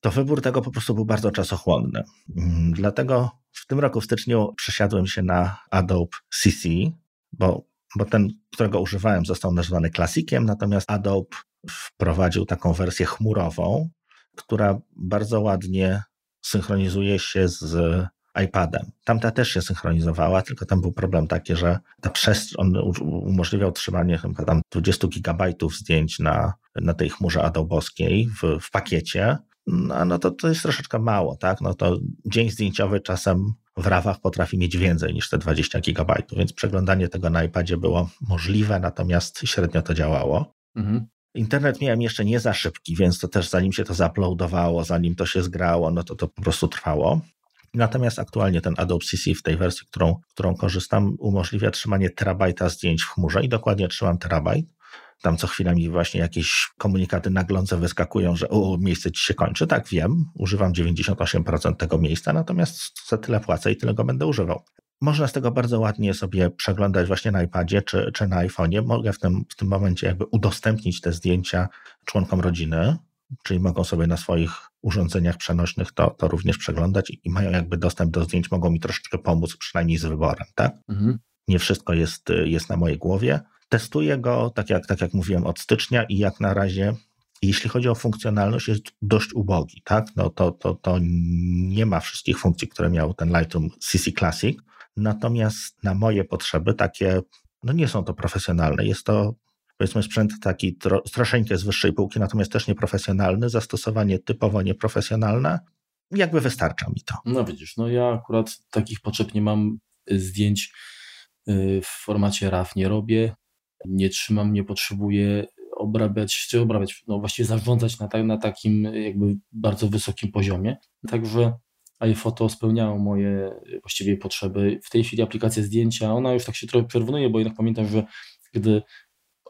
To wybór tego po prostu był bardzo czasochłonny. Mm, dlatego w tym roku w styczniu przesiadłem się na Adobe CC, bo, bo ten, którego używałem, został nazwany klasikiem, natomiast Adobe wprowadził taką wersję chmurową, która bardzo ładnie synchronizuje się z iPadem. Tamta też się synchronizowała, tylko tam był problem taki, że ta przestrzeń, on umożliwiał trzymanie chyba tam 20 gigabajtów zdjęć na, na tej chmurze adobowskiej w, w pakiecie. No, no to, to jest troszeczkę mało, tak? No to dzień zdjęciowy czasem w rawach potrafi mieć więcej niż te 20 gigabajtów, więc przeglądanie tego na iPadzie było możliwe, natomiast średnio to działało. Mhm. Internet miałem jeszcze nie za szybki, więc to też zanim się to zaploadowało, zanim to się zgrało, no to to po prostu trwało. Natomiast aktualnie ten Adobe CC w tej wersji, którą, którą korzystam, umożliwia trzymanie terabajta zdjęć w chmurze i dokładnie trzymam terabajt. Tam co chwila mi właśnie jakieś komunikaty naglące wyskakują, że o, miejsce ci się kończy. Tak, wiem, używam 98% tego miejsca, natomiast za tyle płacę i tyle go będę używał. Można z tego bardzo ładnie sobie przeglądać właśnie na iPadzie czy, czy na iPhone'ie. Mogę w tym, w tym momencie jakby udostępnić te zdjęcia członkom rodziny, czyli mogą sobie na swoich urządzeniach przenośnych to, to również przeglądać i mają jakby dostęp do zdjęć, mogą mi troszeczkę pomóc, przynajmniej z wyborem, tak? Mhm. Nie wszystko jest, jest na mojej głowie. Testuję go, tak jak, tak jak mówiłem, od stycznia i jak na razie, jeśli chodzi o funkcjonalność, jest dość ubogi, tak? No to, to, to nie ma wszystkich funkcji, które miał ten Lightroom CC Classic, Natomiast na moje potrzeby takie, no nie są to profesjonalne, jest to powiedzmy sprzęt taki tro, troszeczkę z wyższej półki, natomiast też nieprofesjonalny, zastosowanie typowo nieprofesjonalne, jakby wystarcza mi to. No widzisz, no ja akurat takich potrzeb nie mam, zdjęć y, w formacie RAW nie robię, nie trzymam, nie potrzebuję obrabiać, czy obrabiać, no właściwie zarządzać na, na takim jakby bardzo wysokim poziomie. Także iPhoto spełniało moje właściwie potrzeby. W tej chwili aplikacja zdjęcia, ona już tak się trochę przerwnuje, bo jednak pamiętam, że gdy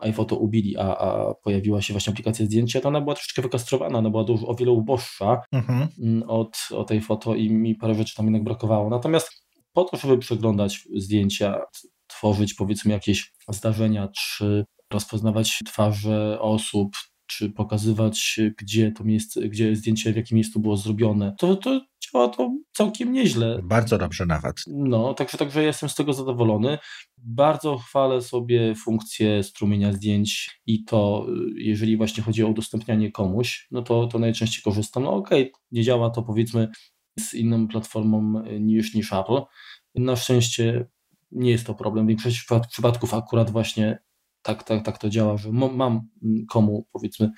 iPhoto ubili, a, a pojawiła się właśnie aplikacja zdjęcia, to ona była troszeczkę wykastrowana, ona była dużo, o wiele uboższa mhm. Mm, od, od tej foto i mi parę rzeczy tam jednak brakowało. Natomiast po to, żeby przeglądać zdjęcia, tworzyć powiedzmy jakieś zdarzenia, czy rozpoznawać twarze osób, czy pokazywać, gdzie to miejsce, gdzie zdjęcie w jakim miejscu było zrobione, to, to działa to całkiem nieźle. Bardzo dobrze nawet. No, także, także jestem z tego zadowolony. Bardzo chwalę sobie funkcję strumienia zdjęć i to, jeżeli właśnie chodzi o udostępnianie komuś, no to, to najczęściej korzystam. No okej, okay, nie działa to powiedzmy z inną platformą niż, niż Apple. Na szczęście nie jest to problem. W większości przypadków akurat właśnie tak, tak, tak to działa, że mam komu powiedzmy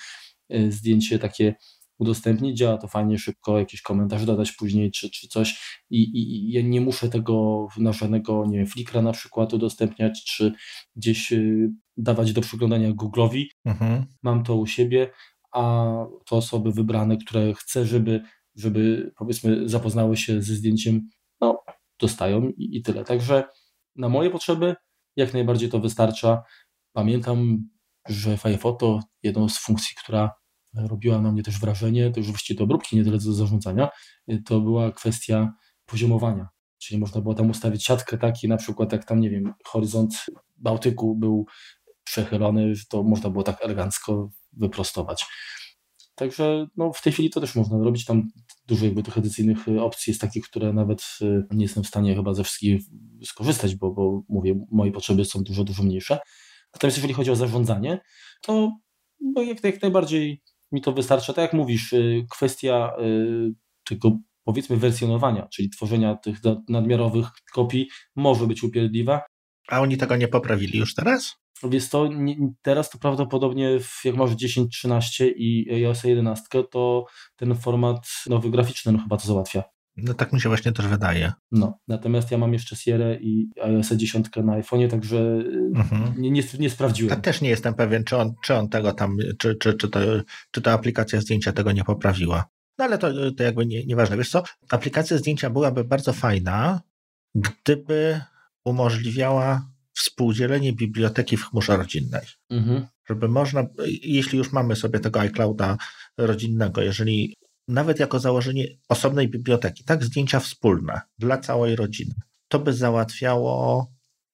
y, zdjęcie takie udostępnić, działa to fajnie, szybko, jakiś komentarz dodać później czy, czy coś i, i, i ja nie muszę tego na żadnego, nie wiem, Flickra na przykład udostępniać, czy gdzieś y, dawać do przeglądania Google'owi. Mhm. Mam to u siebie, a to osoby wybrane, które chcę, żeby, żeby powiedzmy zapoznały się ze zdjęciem, no dostają i, i tyle. Także na moje potrzeby jak najbardziej to wystarcza. Pamiętam, że Firefoto, jedną z funkcji, która robiła na mnie też wrażenie, to już właściwie do obróbki, nie tyle do zarządzania, to była kwestia poziomowania. Czyli można było tam ustawić siatkę taki, na przykład jak tam, nie wiem, horyzont Bałtyku był przechylony, to można było tak elegancko wyprostować. Także no, w tej chwili to też można robić. Tam dużo jakby tych edycyjnych opcji jest takich, które nawet y, nie jestem w stanie chyba ze wszystkich skorzystać, bo, bo mówię, moje potrzeby są dużo, dużo mniejsze. Natomiast jeżeli chodzi o zarządzanie, to no jak, jak najbardziej mi to wystarcza. Tak jak mówisz, y, kwestia y, tego powiedzmy wersjonowania, czyli tworzenia tych nadmiarowych kopii może być upierdliwa. A oni tego nie poprawili już teraz? Więc to teraz to prawdopodobnie jak masz 10, 13 i iOS 11, to ten format nowy graficzny no chyba to załatwia. No tak mi się właśnie też wydaje. No, natomiast ja mam jeszcze Sierra i iOS 10 na iPhone'ie, także mhm. nie, nie, nie, sprawdziłem. Ja też nie jestem pewien, czy on, czy on tego tam, czy, czy, czy, to, czy ta aplikacja zdjęcia tego nie poprawiła. No ale to, to jakby nie, nieważne. Wiesz co, aplikacja zdjęcia byłaby bardzo fajna, gdyby umożliwiała współdzielenie biblioteki w chmurze rodzinnej. Mhm. Żeby można, jeśli już mamy sobie tego iClouda rodzinnego, jeżeli nawet jako założenie osobnej biblioteki, tak, zdjęcia wspólne dla całej rodziny, to by załatwiało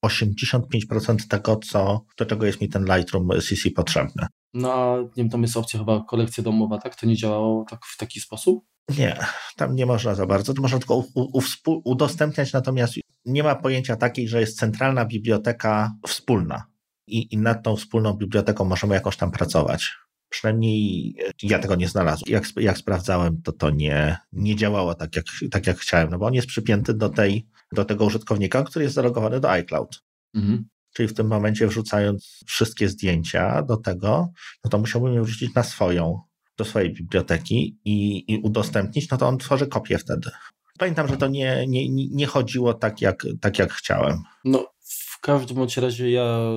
85% tego, co, do czego jest mi ten Lightroom CC potrzebny. No a nie wiem, tam jest opcja chyba kolekcja domowa, tak? To nie działało tak w taki sposób? Nie, tam nie można za bardzo. To można tylko u, u, udostępniać, natomiast nie ma pojęcia takiej, że jest centralna biblioteka wspólna i, i nad tą wspólną biblioteką możemy jakoś tam pracować. Przynajmniej ja tego nie znalazłem. Jak, jak sprawdzałem, to to nie, nie działało tak jak, tak, jak chciałem, no bo on jest przypięty do, tej, do tego użytkownika, który jest zalogowany do iCloud. Mhm. Czyli w tym momencie wrzucając wszystkie zdjęcia do tego, no to musiałbym je wrzucić na swoją, do swojej biblioteki i, i udostępnić, no to on tworzy kopię wtedy. Pamiętam, że to nie, nie, nie chodziło tak jak, tak, jak chciałem. No, w każdym bądź razie ja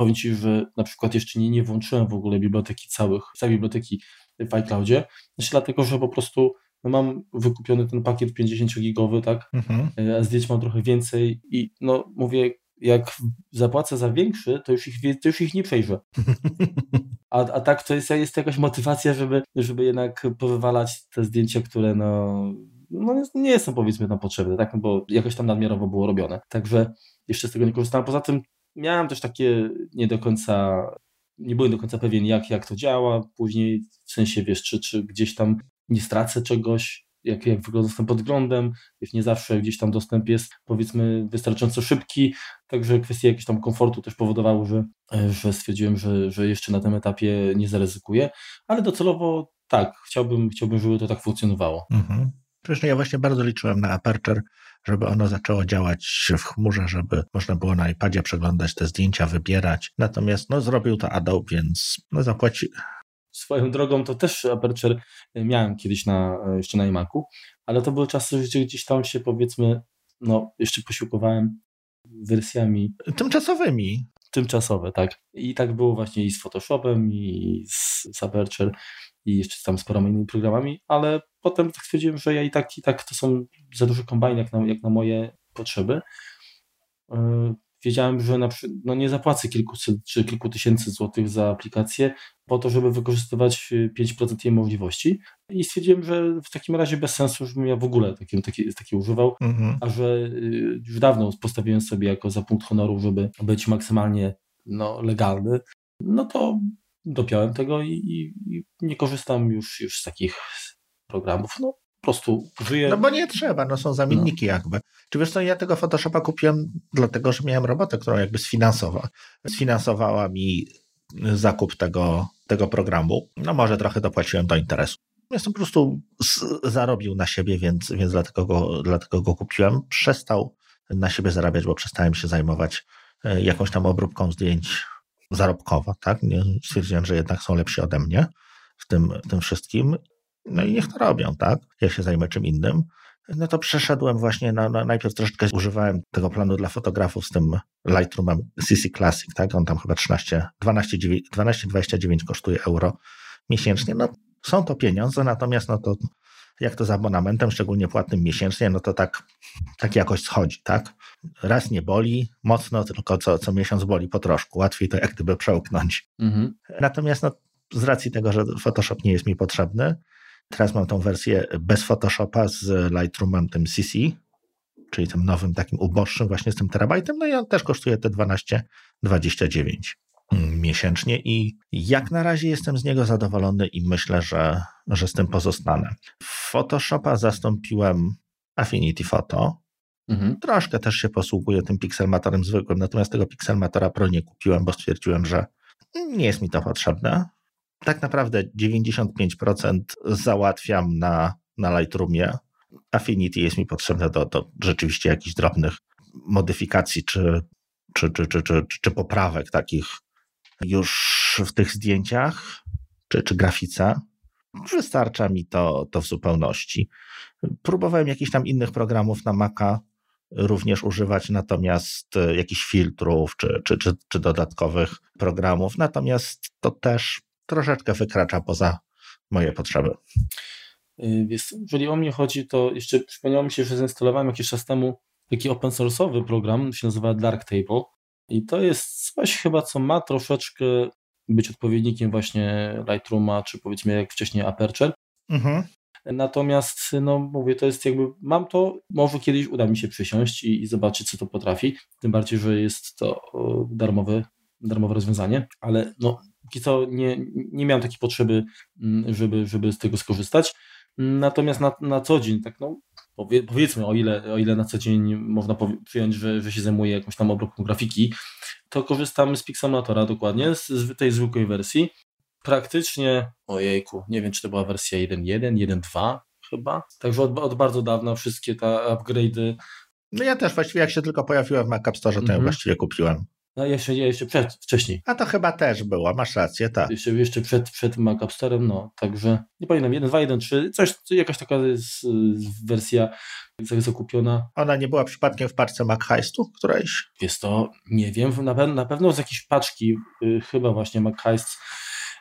powiem Ci, że na przykład jeszcze nie, nie włączyłem w ogóle biblioteki całych, całej biblioteki w iCloudzie, znaczy dlatego, że po prostu no mam wykupiony ten pakiet 50-gigowy, tak, mhm. E, a zdjęć mam trochę więcej i no mówię, jak zapłacę za większy, to już ich, to już ich nie przejrzę. A, a tak to jest, jest jakaś motywacja, żeby, żeby jednak powywalać te zdjęcia, które no, no nie są powiedzmy tam potrzebne, tak? No bo jakoś tam nadmiarowo było robione. Także jeszcze z tego nie korzystałem. Poza tym miałem też takie nie do końca, nie byłem do końca pewien, jak, jak to działa. Później w sensie wiesz, czy, czy gdzieś tam nie stracę czegoś, jak, jak wygląda tym podglądem, wiesz, nie zawsze gdzieś tam dostęp jest powiedzmy wystarczająco szybki, także kwestie jakiegoś tam komfortu też powodowały, że, że stwierdziłem, że, że jeszcze na tym etapie nie zaryzykuję, ale docelowo tak, chciałbym, chciałbym żeby to tak funkcjonowało. Mhm. Przecież ja właśnie bardzo liczyłem na Aperture, żeby ono zaczęło działać w chmurze, żeby można było na iPadzie przeglądać te zdjęcia, wybierać. Natomiast no, zrobił to Adobe, więc no, zapłaci. Swoją drogą to też Aperture miałem kiedyś na, jeszcze na iMacu, ale to były czasy, gdzie gdzieś tam się powiedzmy, no jeszcze posiłkowałem wersjami tymczasowymi. Tymczasowe, tak. I tak było właśnie i z Photoshopem, i z, z Aperture, i jeszcze tam z paroma innymi programami, ale potem tak stwierdziłem, że ja i tak, i tak to są za duże kombajny jak na, jak na moje potrzeby. E, wiedziałem, że na, no nie zapłacę kilkuset czy kilku tysięcy złotych za aplikację po to, żeby wykorzystywać 5% jej możliwości i stwierdziłem, że w takim razie bez sensu, żebym ja w ogóle taki, taki, taki używał, mhm. a że y, już dawno postawiłem sobie jako za punkt honoru, żeby być maksymalnie no, legalny, no to dopiąłem tego i, i, i, nie korzystam już, już z takich programów. No, po prostu żyję. No bo nie trzeba, no są zamienniki no. jakby. Czy wiesz co, ja tego Photoshopa kupiłem dlatego, że miałem robotę, którą jakby sfinansowa, sfinansowała mi zakup tego, tego programu. No może trochę dopłaciłem do interesu. Jestem po prostu zarobił na siebie, więc, więc dlatego, go, dlatego go kupiłem. Przestał na siebie zarabiać, bo przestałem się zajmować e, jakąś tam obróbką zdjęć zarobkowo, tak? Stwierdziłem, że jednak są lepsi ode mnie w tym, w tym wszystkim. No i niech to robią, tak? Ja się zajmę czym innym. No to przeszedłem właśnie, na, na, najpierw troszeczkę używałem tego planu dla fotografów z tym Lightroomem CC Classic, tak? On tam chyba 13, 12, 12 29 kosztuje euro miesięcznie. No są to pieniądze, natomiast no to jak to z abonamentem, szczególnie płatnym miesięcznie, no to tak, tak jakoś schodzi, tak? Raz nie boli mocno, tylko co, co miesiąc boli po troszku. Łatwiej to jak gdyby przełknąć. Mhm. Natomiast no, z racji tego, że Photoshop nie jest mi potrzebny, teraz mam tą wersję bez Photoshopa z Lightroomem tym CC, czyli tym nowym, takim uboższym właśnie z tym terabajtem, no i on też kosztuje te 12,29 miesięcznie i jak na razie jestem z niego zadowolony i myślę, że, że z tym pozostanę. Photoshopa zastąpiłem Affinity Photo. Mhm. Troszkę też się posługuję tym Pixelmatorem zwykłym, natomiast tego Pixelmatora Pro nie kupiłem, bo stwierdziłem, że nie jest mi to potrzebne. Tak naprawdę 95% załatwiam na, na Lightroomie. Affinity jest mi potrzebne do, do rzeczywiście jakichś drobnych modyfikacji czy, czy, czy, czy, czy, czy poprawek takich już w tych zdjęciach czy, czy grafice. Wystarcza mi to, to w zupełności. Próbowałem jakichś tam innych programów na Maca również używać, natomiast e, jakichś filtrów czy, czy, czy, czy dodatkowych programów, natomiast to też troszeczkę wykracza poza moje potrzeby. Y, jeżeli o mnie chodzi, to jeszcze przypomniało mi się, że zainstalowałem jakiś czas temu taki open source'owy program, się nazywa Darktable. I to jest coś chyba, co ma troszeczkę być odpowiednikiem właśnie Lightrooma, czy powiedzmy jak wcześniej Aperture. Mhm. Natomiast, no mówię, to jest jakby, mam to, może kiedyś uda mi się przysiąść i, i zobaczyć, co to potrafi. Tym bardziej, że jest to darmowe, darmowe rozwiązanie, ale no, póki co nie, nie miałem takiej potrzeby, mm, żeby, żeby z tego skorzystać. Natomiast na, na co dzień, tak no, powiedzmy, o ile, o ile na co dzień można przyjąć, że, że się zajmuje jakąś tam obróbką grafiki, to korzystamy z Pixelmatora dokładnie, z, z tej zwykłej wersji. Praktycznie, ojejku, nie wiem, czy to była wersja 1.1, 1.2 chyba. Także od, od bardzo dawna wszystkie te upgrade'y. No ja też właściwie jak się tylko pojawiła w Mac App Store, to mm -hmm. ja właściwie kupiłem. No jeszcze, jeszcze przed, wcześniej. A to chyba też było, masz rację, tak. Jeszcze, jeszcze przed, przed Mac App no, także nie pamiętam, 1, 2, 1, 3, coś, jakaś taka jest, wersja zakupiona. Ona nie była przypadkiem w paczce Mac Heistu którejś? Jest to, nie wiem, na, na pewno z jakiejś paczki, y, chyba właśnie Mac Heist,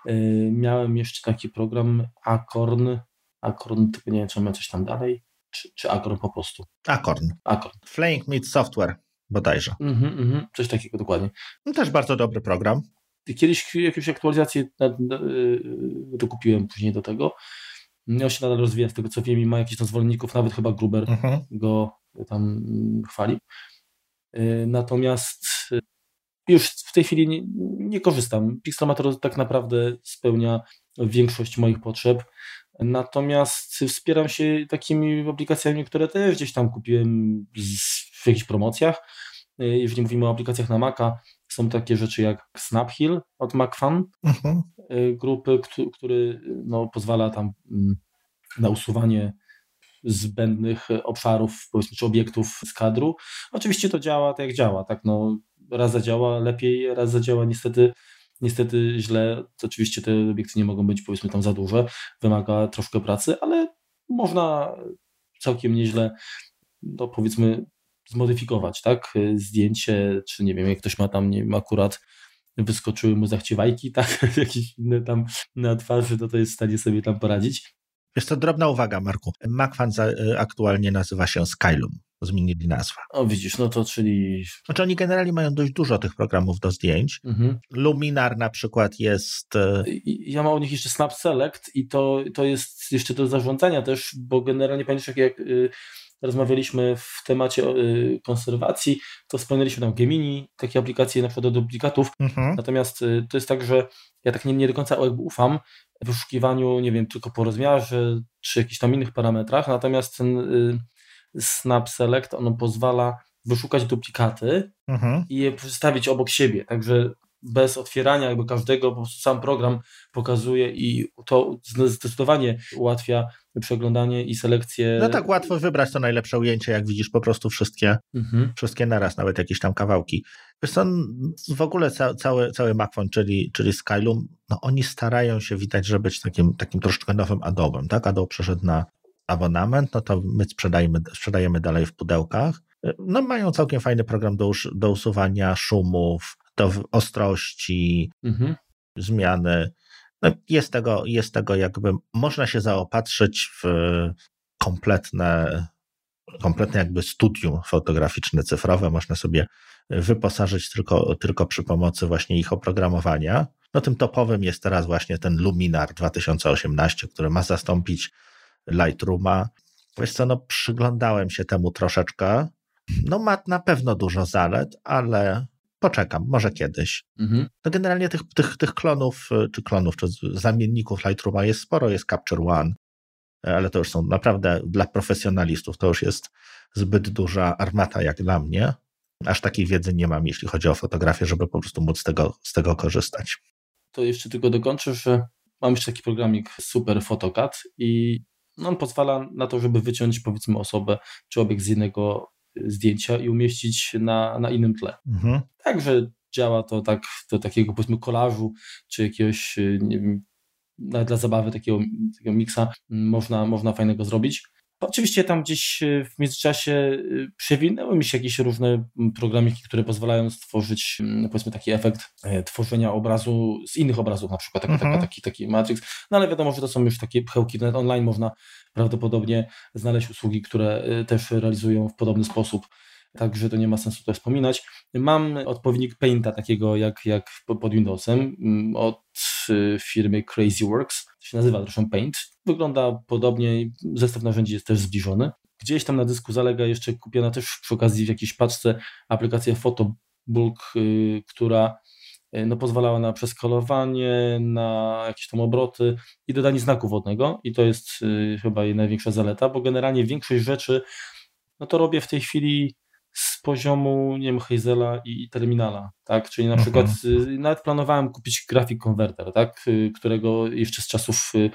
y, miałem jeszcze taki program Acorn, Acorn, tylko nie wiem, czy mamy coś tam dalej, czy, czy Acorn po prostu? Acorn. Acorn. Flying Meat Software bodajże. Mm -hmm, coś takiego dokładnie. No, też bardzo dobry program. Kiedyś jakieś aktualizacje dokupiłem później do tego. On się nadal rozwija, z tego co wiem, i ma jakichś tam zwolenników, nawet chyba Gruber. -huh. go tam mm, chwali. Y, natomiast y, już w tej chwili nie, nie korzystam. Pixelmator tak naprawdę spełnia większość moich potrzeb. Natomiast wspieram się takimi aplikacjami, które też gdzieś tam kupiłem w jakichś promocjach. Y, jeżeli mówimy o aplikacjach na Maca, są takie rzeczy jak Snaphill od MacFan, uh-huh. grupy, który no, pozwala tam mm, na usuwanie zbędnych obszarów, powiedzmy, czy obiektów z kadru. Oczywiście to działa tak jak działa, tak no, raz zadziała lepiej, raz zadziała niestety niestety źle. Oczywiście te obiekty nie mogą być powiedzmy tam za duże, wymaga troszkę pracy, ale można całkiem nieźle no powiedzmy zmodyfikować, tak? Zdjęcie, czy nie wiem, jak ktoś ma tam, nie wiem, akurat wyskoczyły mu zachciewajki, tak? Jakieś inne tam na twarzy, to to jest w stanie sobie tam poradzić. Jest to drobna uwaga, Marku. MacFan aktualnie nazywa się Skylum. Zmienili nazwę. O, widzisz, no to czyli. Znaczy, oni generalnie mają dość dużo tych programów do zdjęć. Mhm. Luminar na przykład jest. E, ja mam u nich jeszcze Snap Select i to, to jest jeszcze do zarządzania też, bo generalnie pamiętasz, jak, jak y, rozmawialiśmy w temacie konserwacji, to wspomnieliśmy tam Gemini, takie aplikacje na przykład do duplikatów, mhm. natomiast to jest tak, że ja tak nie, nie do końca jakby ufam wyszukiwaniu, nie wiem, tylko po rozmiarze czy jakichś tam innych parametrach, natomiast ten Snap Select, on pozwala wyszukać duplikaty mhm. i je przedstawić obok siebie, także bez otwierania jakby każdego, prostu sam program pokazuje i to zdecydowanie ułatwia przeglądanie i selekcję. No tak, łatwo wybrać to najlepsze ujęcie, jak widzisz po prostu wszystkie, mhm. wszystkie naraz, nawet jakieś tam kawałki. Wiesz co, w ogóle ca, cały, cały Macfon, czyli, czyli Skylum, no oni starają się widać, że być takim, takim troszeczkę nowym Adobem, tak? Adobe przeszedł na abonament, no to my sprzedajemy, sprzedajemy dalej w pudełkach. No mają całkiem fajny program do, do usuwania szumów, do ostrości, mhm. zmiany. No jest, tego, jest tego jakby, można się zaopatrzyć w kompletne, kompletne jakby studium fotograficzne, cyfrowe, można sobie wyposażyć tylko, tylko przy pomocy właśnie ich oprogramowania. No tym topowym jest teraz właśnie ten Luminar 2018, który ma zastąpić Lightrooma. Wiesz co, no przyglądałem się temu troszeczkę. No ma na pewno dużo zalet, ale poczekam, może kiedyś. Mhm. No generalnie tych, tych, tych klonów, czy klonów, czy zamienników Lightrooma jest sporo, jest Capture One, ale to już są naprawdę dla profesjonalistów, to już jest zbyt duża armata jak dla mnie. Aż takiej wiedzy nie mam, jeśli chodzi o fotografię, żeby po prostu móc z tego, z tego korzystać. To jeszcze tylko dokończę, że mam jeszcze taki programik Super Photocad i on pozwala na to, żeby wyciąć powiedzmy osobę czy obiekt z jednego zdjęcia i umieścić na, na innym tle. Mhm. Także działa to tak do takiego powiedzmy kolażu, czy jakiegoś, nie wiem, dla zabawy takiego, takiego miksa można, można fajnego zrobić. Oczywiście tam gdzieś e, w międzyczasie e, przewinęły mi się jakieś różne programiki, które pozwalają stworzyć powiedzmy taki efekt e, tworzenia obrazu z innych obrazów, na przykład taki, mhm. taki, taki Matrix, no ale wiadomo, że to są już takie pchełki, nawet online można prawdopodobnie znaleźć usługi, które też realizują w podobny sposób także to nie ma sensu tutaj wspominać. Mam odpowiednik Painta takiego jak, jak pod Windowsem od firmy CrazyWorks, to się nazywa zresztą Paint. Wygląda podobnie, zestaw narzędzi jest też zbliżony. Gdzieś tam na dysku zalega jeszcze kupiona też przy okazji w jakiejś paczce aplikacja Photobulk, y, która y, no, pozwalała na przeskalowanie, na jakieś tam obroty i dodanie znaku wodnego i to jest y, chyba jej największa zaleta, bo generalnie większość rzeczy no to robię w tej chwili z poziomu, nie wiem, Hazela i, terminala, tak? Czyli na mhm. przykład y, nawet planowałem kupić grafik konwerter, tak? Y, którego jeszcze z czasów y,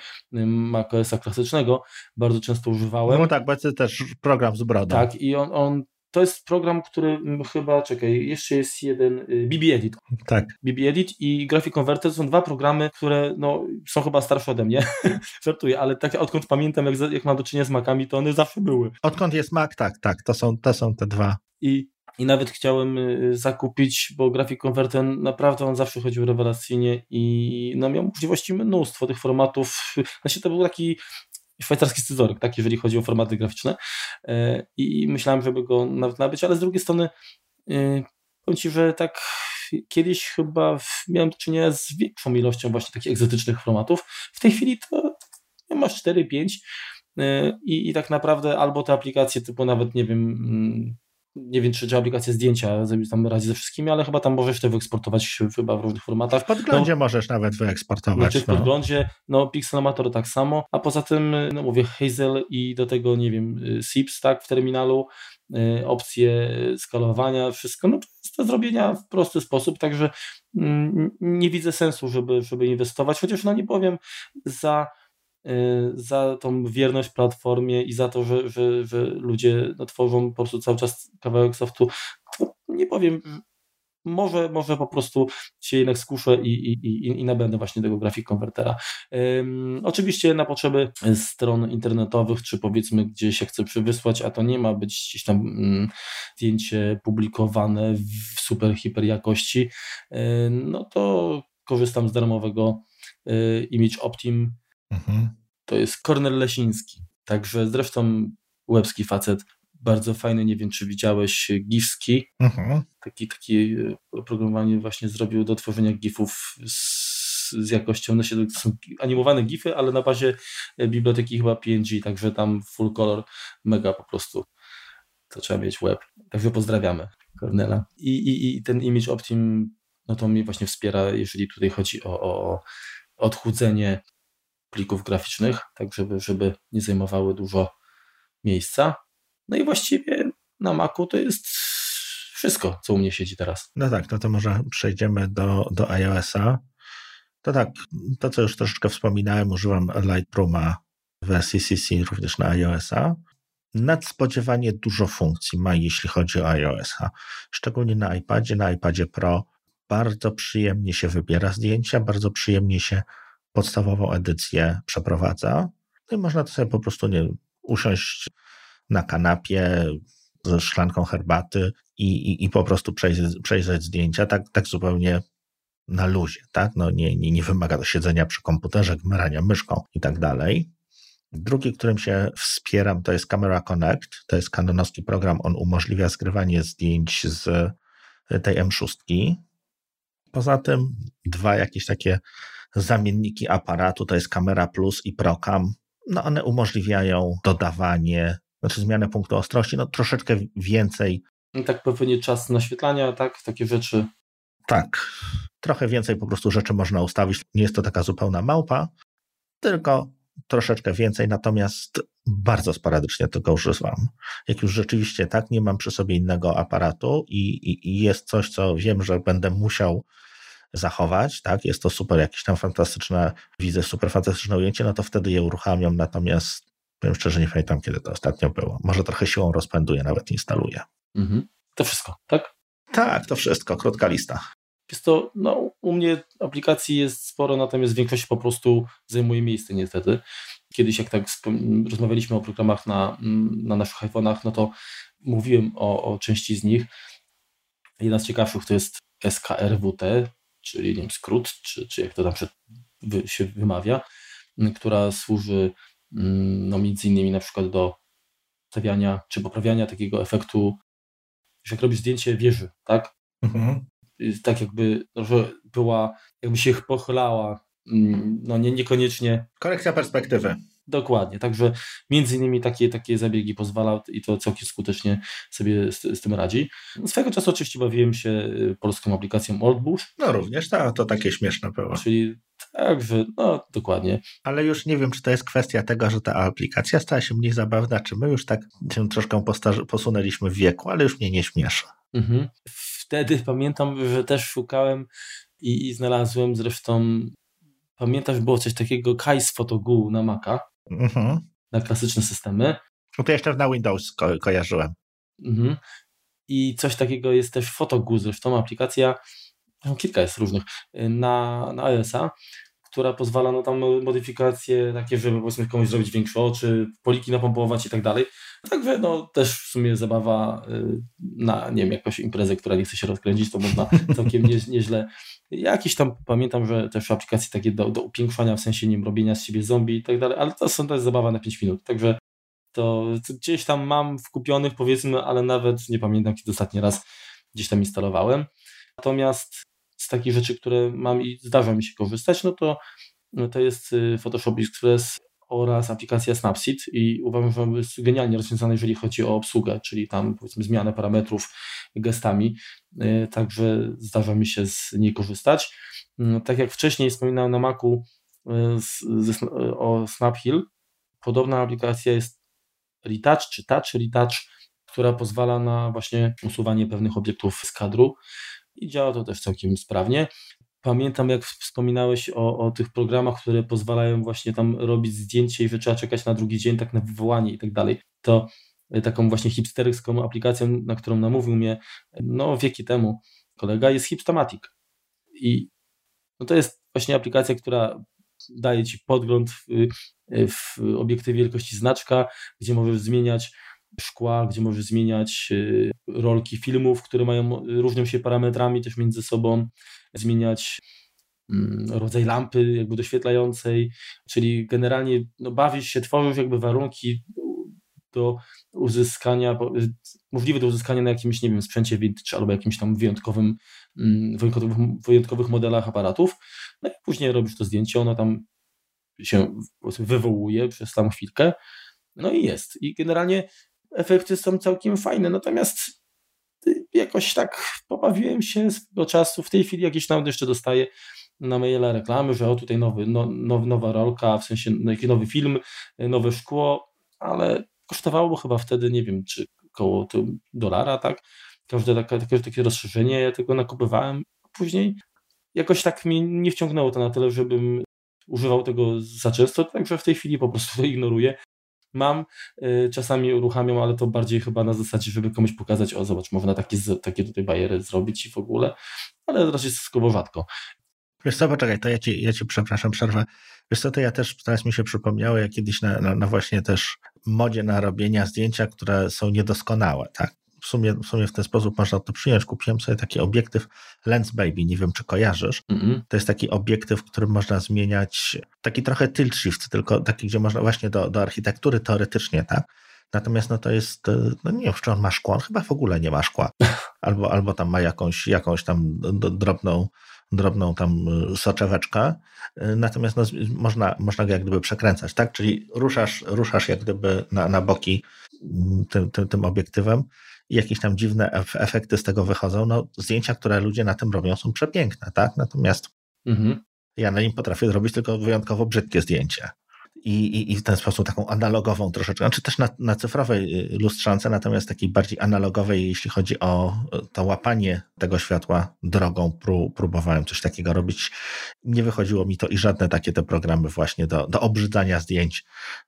macOSa klasycznego bardzo często używałem. No tak, bo to też program z brodą. Tak, i on, on to jest program, który chyba, czekaj, jeszcze jest jeden, BB Edit. Tak. BB Edit i Graphic Converter są dwa programy, które no, są chyba starsze ode mnie. Żartuję, ale tak odkąd pamiętam, jak, jak mam do czynienia z Macami, to one zawsze były. Odkąd jest Mac, tak, tak, to są, to są te dwa. I, i nawet chciałem y, zakupić, bo Graphic Converter naprawdę on zawsze chodził rewelacyjnie i no, miał możliwości mnóstwo tych formatów. Znaczy to był taki szwajcarski scyzoryk, tak, jeżeli chodzi o formaty graficzne e, i myślałem, żeby go nawet nabyć, ale z drugiej strony y, powiem Ci, że tak kiedyś chyba miałem do czynienia z większą ilością właśnie takich egzotycznych formatów. W tej chwili to masz 4-5 y, i, i tak naprawdę albo te aplikacje typu nawet, nie wiem, mm, nie wiem, czy, czy aplikacja zdjęcia tam radzi ze wszystkimi, ale chyba tam możesz to wyeksportować chyba w różnych formatach. W podglądzie no, możesz nawet wyeksportować. Znaczy w no. podglądzie, no Pixelmator tak samo, a poza tym, no mówię, Hazel i do tego, nie wiem, SIPS, tak, w terminalu, y, opcje skalowania, wszystko, no to jest do zrobienia w prosty sposób, także mm, nie widzę sensu, żeby, żeby inwestować, chociaż no nie powiem za Y, za tą wierność platformie i za to, że, że, że ludzie no, tworzą po prostu cały czas kawałek softu. Nie powiem, może, może po prostu się jednak skuszę i, i, i, i nabędę właśnie tego grafik konwertera. Oczywiście na potrzeby stron internetowych, czy powiedzmy gdzie się chce przywysłać, a to nie ma być gdzieś tam um, zdjęcie publikowane w super hiper jakości, um, no to korzystam z darmowego y, Image Optim Mhm. To jest Kornel Lesiński. Także zresztą łebski facet, bardzo fajny, nie wiem czy widziałeś, Gifski. Mhm. Taki, taki e, oprogramowanie właśnie zrobił do tworzenia gifów z, z jakością, no się, to są animowane gify, ale na bazie e, biblioteki chyba PNG, także tam full color, mega po prostu to trzeba mieć web. Także pozdrawiamy Kornela. I, i, i ten Image Optim, no to mnie właśnie wspiera, jeżeli tutaj chodzi o, o odchudzenie plików graficznych, tak żeby, żeby nie zajmowały dużo miejsca. No i właściwie na Macu to jest wszystko, co u mnie siedzi teraz. No tak, no to może przejdziemy do, do iOS-a. To tak, to co już troszeczkę wspominałem, używam Lightrooma w wersji CC również na iOS-a. Nadspodziewanie dużo funkcji ma, jeśli chodzi o iOS-a. Szczególnie na iPadzie, na iPadzie Pro bardzo przyjemnie się wybiera zdjęcia, bardzo przyjemnie się podstawową edycję przeprowadza. No i można to sobie po prostu nie usiąść na kanapie ze szklanką herbaty i, i, i po prostu przejrzeć, przejrzeć zdjęcia tak, tak zupełnie na luzie, tak? No nie, nie, nie wymaga to siedzenia przy komputerze, gmerania myszką i tak dalej. Drugi, którym się wspieram, to jest Camera Connect. To jest kanonowski program. On umożliwia zgrywanie zdjęć z tej M6. Poza tym dwa jakieś takie zamienniki aparatu, to jest Camera Plus i Procam. No one umożliwiają dodawanie, znaczy zmianę punktu ostrości, no troszeczkę więcej. No tak pewnie czas naświetlania, tak? Takie rzeczy. Tak. Trochę więcej po prostu rzeczy można ustawić. Nie jest to taka zupełna małpa, tylko troszeczkę więcej, natomiast bardzo sporadycznie tego używam. Jak już rzeczywiście tak, nie mam przy sobie innego aparatu i, i, i jest coś, co wiem, że będę musiał zachować, tak, jest to super, jakieś tam fantastyczne, widzę super fantastyczne ujęcie, no to wtedy je uruchamiam, natomiast powiem szczerze, nie pamiętam, kiedy to ostatnio było. Może trochę siłą rozpęduję, nawet instaluję. Mhm. To wszystko, tak? Tak, to wszystko, krótka lista. Jest to, no, u mnie aplikacji jest sporo, natomiast większość po prostu zajmuje miejsce niestety. Kiedyś jak tak rozmawialiśmy o programach na, na naszych iPhone'ach, no to mówiłem o, o części z nich. Jedna z ciekawszych to jest SKRWT, czyli nie wiem, skrót, czy, czy jak to tam się wymawia, która służy no, między innymi na przykład do stawiania czy poprawiania takiego efektu, że jak robisz zdjęcie wieży, tak? Mhm. Tak jakby, że była, jakby się pochylała, no nie, niekoniecznie. Korekcja perspektywy. Dokładnie, także między innymi takie, takie zabiegi pozwala i to całkiem skutecznie sobie z, z tym radzi. Swego czasu oczywiście bawiłem się y, polską aplikacją Oldbush. No również, to, to takie śmieszne było. Czyli także, no dokładnie. Ale już nie wiem, czy to jest kwestia tego, że ta aplikacja stała się mniej zabawna, czy my już tak się troszkę posunęliśmy w wieku, ale już mnie nie śmieszy. Mhm. Wtedy pamiętam, że też szukałem i, i znalazłem zresztą Pamiętasz, było coś takiego Kais Photogoo na Maca? Mhm. na klasyczne systemy. No to jeszcze na Windows ko kojarzyłem. Mhm. I coś takiego jest też Photogoo, zresztą aplikacja, no, kilka jest różnych, na, na iOS-a, która pozwala no tam modyfikacje takie, żeby powiedzmy komuś zrobić większe oczy, poliki napompować i tak dalej. Także no też w sumie zabawa y, na, nie wiem, jakąś imprezę, która nie chce się rozkręcić, to można całkiem nie, nieźle. Jakiś tam pamiętam, że też aplikacje takie do, do upiększania, w sensie nie wiem, robienia z siebie zombie i tak dalej, ale to, są, jest zabawa na 5 minut. Także to, to gdzieś tam mam w kupionych powiedzmy, ale nawet nie pamiętam, kiedy ostatni raz gdzieś tam instalowałem. Natomiast z takich rzeczy, które mam i zdarza mi się korzystać, no to, no to jest y, Photoshop Express oraz aplikacja Snapseed i uważam, że jest genialnie rozwiązana, jeżeli chodzi o obsługę, czyli tam powiedzmy zmianę parametrów gestami, y, także zdarza mi się z niej korzystać. Y, tak jak wcześniej wspominałem na Macu z, z, o Snaphill, podobna aplikacja jest Retouch czy Touch Retouch, która pozwala na właśnie usuwanie pewnych obiektów z kadru i działa to też całkiem sprawnie. Pamiętam, jak wspominałeś o, o tych programach, które pozwalają właśnie tam robić zdjęcie i że trzeba czekać na drugi dzień, tak na wywołanie i tak dalej. To e, taką właśnie hipsterską aplikacją, na którą namówił mnie no, wieki temu kolega, jest Hipstamatic. I no, to jest właśnie aplikacja, która daje ci podgląd w, w obiektywie wielkości znaczka, gdzie możesz zmieniać szkła, gdzie możesz zmieniać y, rolki filmów, które mają, różnią się parametrami też między sobą, zmieniać mm, rodzaj lampy jakby doświetlającej, czyli generalnie no, bawisz się, tworzysz jakby warunki do uzyskania, możliwe do uzyskania na jakimś, nie wiem, sprzęcie vintage albo jakimś tam wyjątkowym, mm, wyjątkowych, wyjątkowych modelach aparatów, no i później robisz to zdjęcie, ono tam się wywołuje przez tam chwilkę, no i jest. I generalnie efekty są całkiem fajne, natomiast jakoś tak pobawiłem się swego czasu. W tej chwili jakieś nawet jeszcze dostaję na maila reklamy, że o tutaj nowy, no, now, nowa rolka, w sensie jakiś nowy film, nowe szkło, ale kosztowało chyba wtedy, nie wiem, czy około dolara, tak? Każde takie rozszerzenie, ja tego nakupywałem. Później jakoś tak mnie nie wciągnęło to na tyle, żebym używał tego za często, także w tej chwili po prostu to ignoruję. Mam, y, czasami uruchamiam, ale to bardziej chyba na zasadzie, żeby komuś pokazać, o zobacz, można takie, takie tutaj bajery zrobić i w ogóle, ale raczej stosunkowo rzadko. Wiesz co, poczekaj, to ja ci, ja ci przepraszam, przerwę. Wiesz co, to ja też, teraz mi się przypomniało, jak kiedyś na, na, na właśnie też modzie na robienia zdjęcia, które są niedoskonałe, tak? W sumie, w sumie w ten sposób można to przyjąć. Kupiłem sobie taki obiektyw Lens Baby, nie wiem czy kojarzysz. Mm-hmm. To jest taki obiektyw, w którym można zmieniać, taki trochę tilt shift, tylko taki, gdzie można właśnie do, do architektury teoretycznie, tak? Natomiast no to jest, no nie wiem, czy on ma szkło, on chyba w ogóle nie ma szkła. Albo, albo tam ma jakąś, jakąś tam drobną, drobną tam y, soczeweczkę, y, natomiast no, można, można go jak gdyby przekręcać, tak? Czyli ruszasz, ruszasz jak gdyby na, na boki mm, tym, tym, tym obiektywem i jakieś tam dziwne efekty z tego wychodzą. No, zdjęcia, które ludzie na tym robią, są przepiękne, tak? Natomiast mhm. ja na nim potrafię zrobić tylko wyjątkowo brzydkie zdjęcie. I, i, i w ten sposób taką analogową troszeczkę, czy też na, na cyfrowej y, lustrzance, natomiast takiej bardziej analogowej, jeśli chodzi o to łapanie tego światła drogą, pró, próbowałem coś takiego robić. Nie wychodziło mi to i żadne takie te programy właśnie do, do obrzydzania zdjęć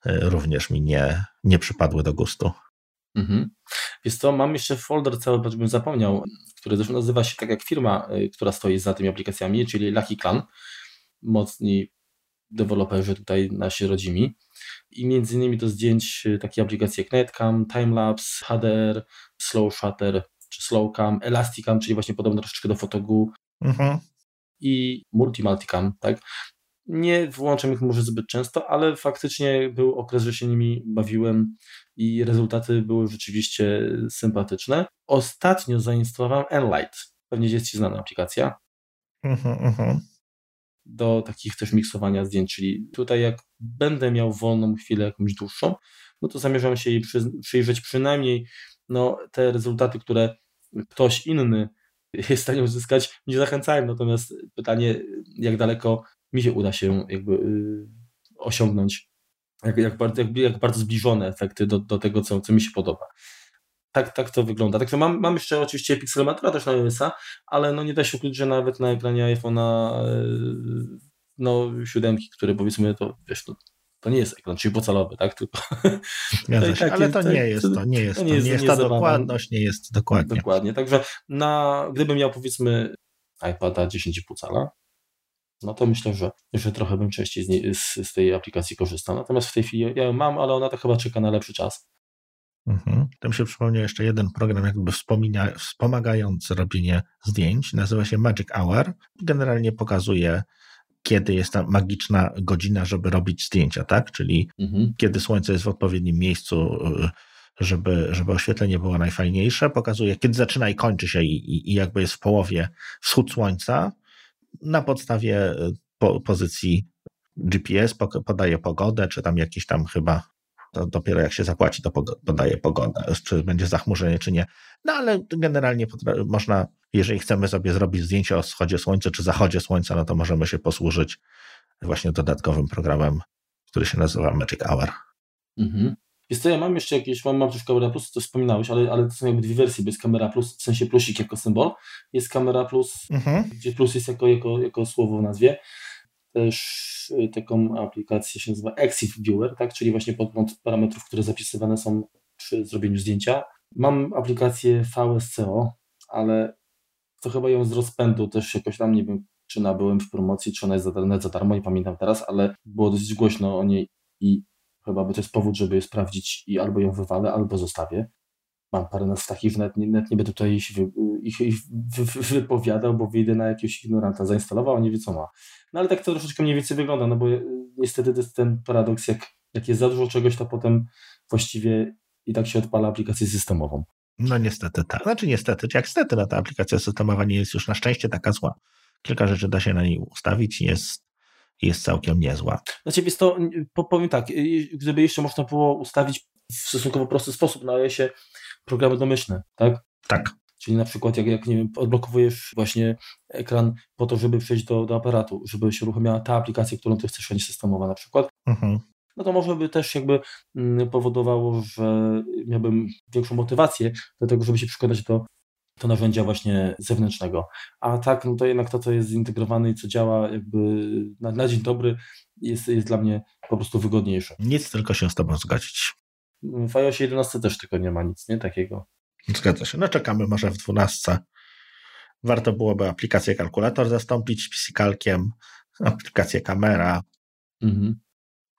y, również mi nie, nie przypadły do gustu. Mhm. Jest to, mam jeszcze folder cały, bym zapomniał, który zresztą nazywa się tak jak firma, y, która stoi za tymi aplikacjami, czyli Lucky Clan. Mocni deweloperzy tutaj nasi rodzimi. I między innymi do zdjęć y, takie aplikacje jak Netcam, Timelapse, HDR, Slow Shutter czy Slowcam, Elasticam, czyli właśnie podobno troszeczkę do Fotogu mhm. i Multi-Multicam, tak? Nie włączam ich może zbyt często, ale faktycznie był okres, że się nimi bawiłem i rezultaty były rzeczywiście sympatyczne. Ostatnio zainstalowałem Enlight. Pewnie jest Ci znana aplikacja. Uh-huh, uh-huh. Do takich też miksowania zdjęć, czyli tutaj jak będę miał wolną chwilę jakąś dłuższą, no to zamierzam się jej przy, przyjrzeć przynajmniej no, te rezultaty, które ktoś inny jest w stanie uzyskać, nie zachęcałem, natomiast pytanie, jak daleko mi się uda się jakby yy, osiągnąć jak, jak, bardzo, jak, jak bardzo zbliżone efekty do, do tego, co, co mi się podoba. Tak, tak to wygląda. Także mam, mam jeszcze oczywiście Pixelmatora też na iOS-a, ale no nie da się ukryć, że nawet na ekranie iPhone'a e, no siódemki, które powiedzmy to, wiesz, to, to nie jest ekran trzypocalowy, tak? Tylko tak, ale to, nie jest to, nie jest to, nie jest, nie jest ta dokładność, nie jest dokładnie. Dokładnie, także na, gdybym miał powiedzmy iPada 10,5 cala, no to myślę, że, że trochę bym częściej z, nie, z, z, tej aplikacji korzystał. Natomiast w tej chwili ja ją mam, ale ona to chyba czeka na lepszy czas. Mhm. Się przypomniał jeszcze jeden program jakby wspomagający robienie zdjęć. Nazywa się Magic Hour. Generalnie pokazuje, kiedy jest ta magiczna godzina, żeby robić zdjęcia, tak? Czyli mhm. kiedy słońce jest w odpowiednim miejscu, żeby, żeby oświetlenie było najfajniejsze. Pokazuje, kiedy zaczyna i kończy się i, i, i jakby jest w połowie wschód słońca na podstawie y, po, pozycji GPS podaje pogodę, czy tam jakieś tam chyba, to dopiero jak się zapłaci, to podaje pogodę, czy będzie zachmurzenie, czy nie. No ale generalnie można, jeżeli chcemy sobie zrobić zdjęcie o wschodzie słońca, czy zachodzie słońca, no to możemy się posłużyć właśnie dodatkowym programem, który się nazywa Magic Hour. Mhm. Jest co, ja mam jeszcze jakieś, mam, mam też Camera Plus, to wspominałeś, ale, ale to są jakby dwie wersje, bo jest Camera Plus, w sensie plusik jako symbol, jest Camera Plus, mhm. gdzie plus jest jako, jako, jako słowo w nazwie. Też y, taką aplikację się nazywa Exif Viewer, tak, czyli właśnie podgląd parametrów, które zapisywane są przy zrobieniu zdjęcia. Mam aplikację VSCO, ale to chyba ją z rozpędu też jakoś tam, nie wiem, czy nabyłem w promocji, czy ona jest za, za darmo, nie pamiętam teraz, ale było dosyć głośno o niej i Chyba by to jest powód, żeby je sprawdzić i albo ją wywalę, albo zostawię. Mam parę nas takich, nawet nie, nawet nie będę tutaj ich, ich, ich wypowiadał, bo wyjdę na jakiegoś ignoranta. Zainstalował, a nie wie co ma. No ale tak to troszeczkę mniej więcej wygląda, no bo e, niestety to jest ten paradoks, jak, jak jest za dużo czegoś, to potem właściwie i tak się odpala aplikację systemową. No niestety tak. Znaczy niestety, jak niestety, no ta aplikacja systemowa nie jest już na szczęście taka zła. Kilka rzeczy da się na niej ustawić, jest jest całkiem niezła. Znaczy, jest to, powiem tak, gdyby jeszcze można było ustawić w stosunkowo prosty sposób na iOSie programy domyślne, tak? Tak. Czyli na przykład jak, jak nie wiem, odblokowujesz właśnie ekran po to, żeby przejść do, do aparatu, żeby się uruchomiła ta aplikacja, którą ty chcesz mieć systemowa na przykład, Mhm. no to może by też jakby mm, powodowało, że miałbym większą motywację do tego, żeby się przekonać do, do narzędzia właśnie zewnętrznego. A tak, no to jednak to, co jest zintegrowane i co działa jakby na, na dzień dobry jest, jest dla mnie po prostu wygodniejsze. Nic, tylko się z tobą zgodzić. W iOSie 11 też tylko nie ma nic, nie? Takiego. Zgadza się. No czekamy może w 12. Warto byłoby aplikację kalkulator zastąpić pisikalkiem, aplikację kamera, Mhm.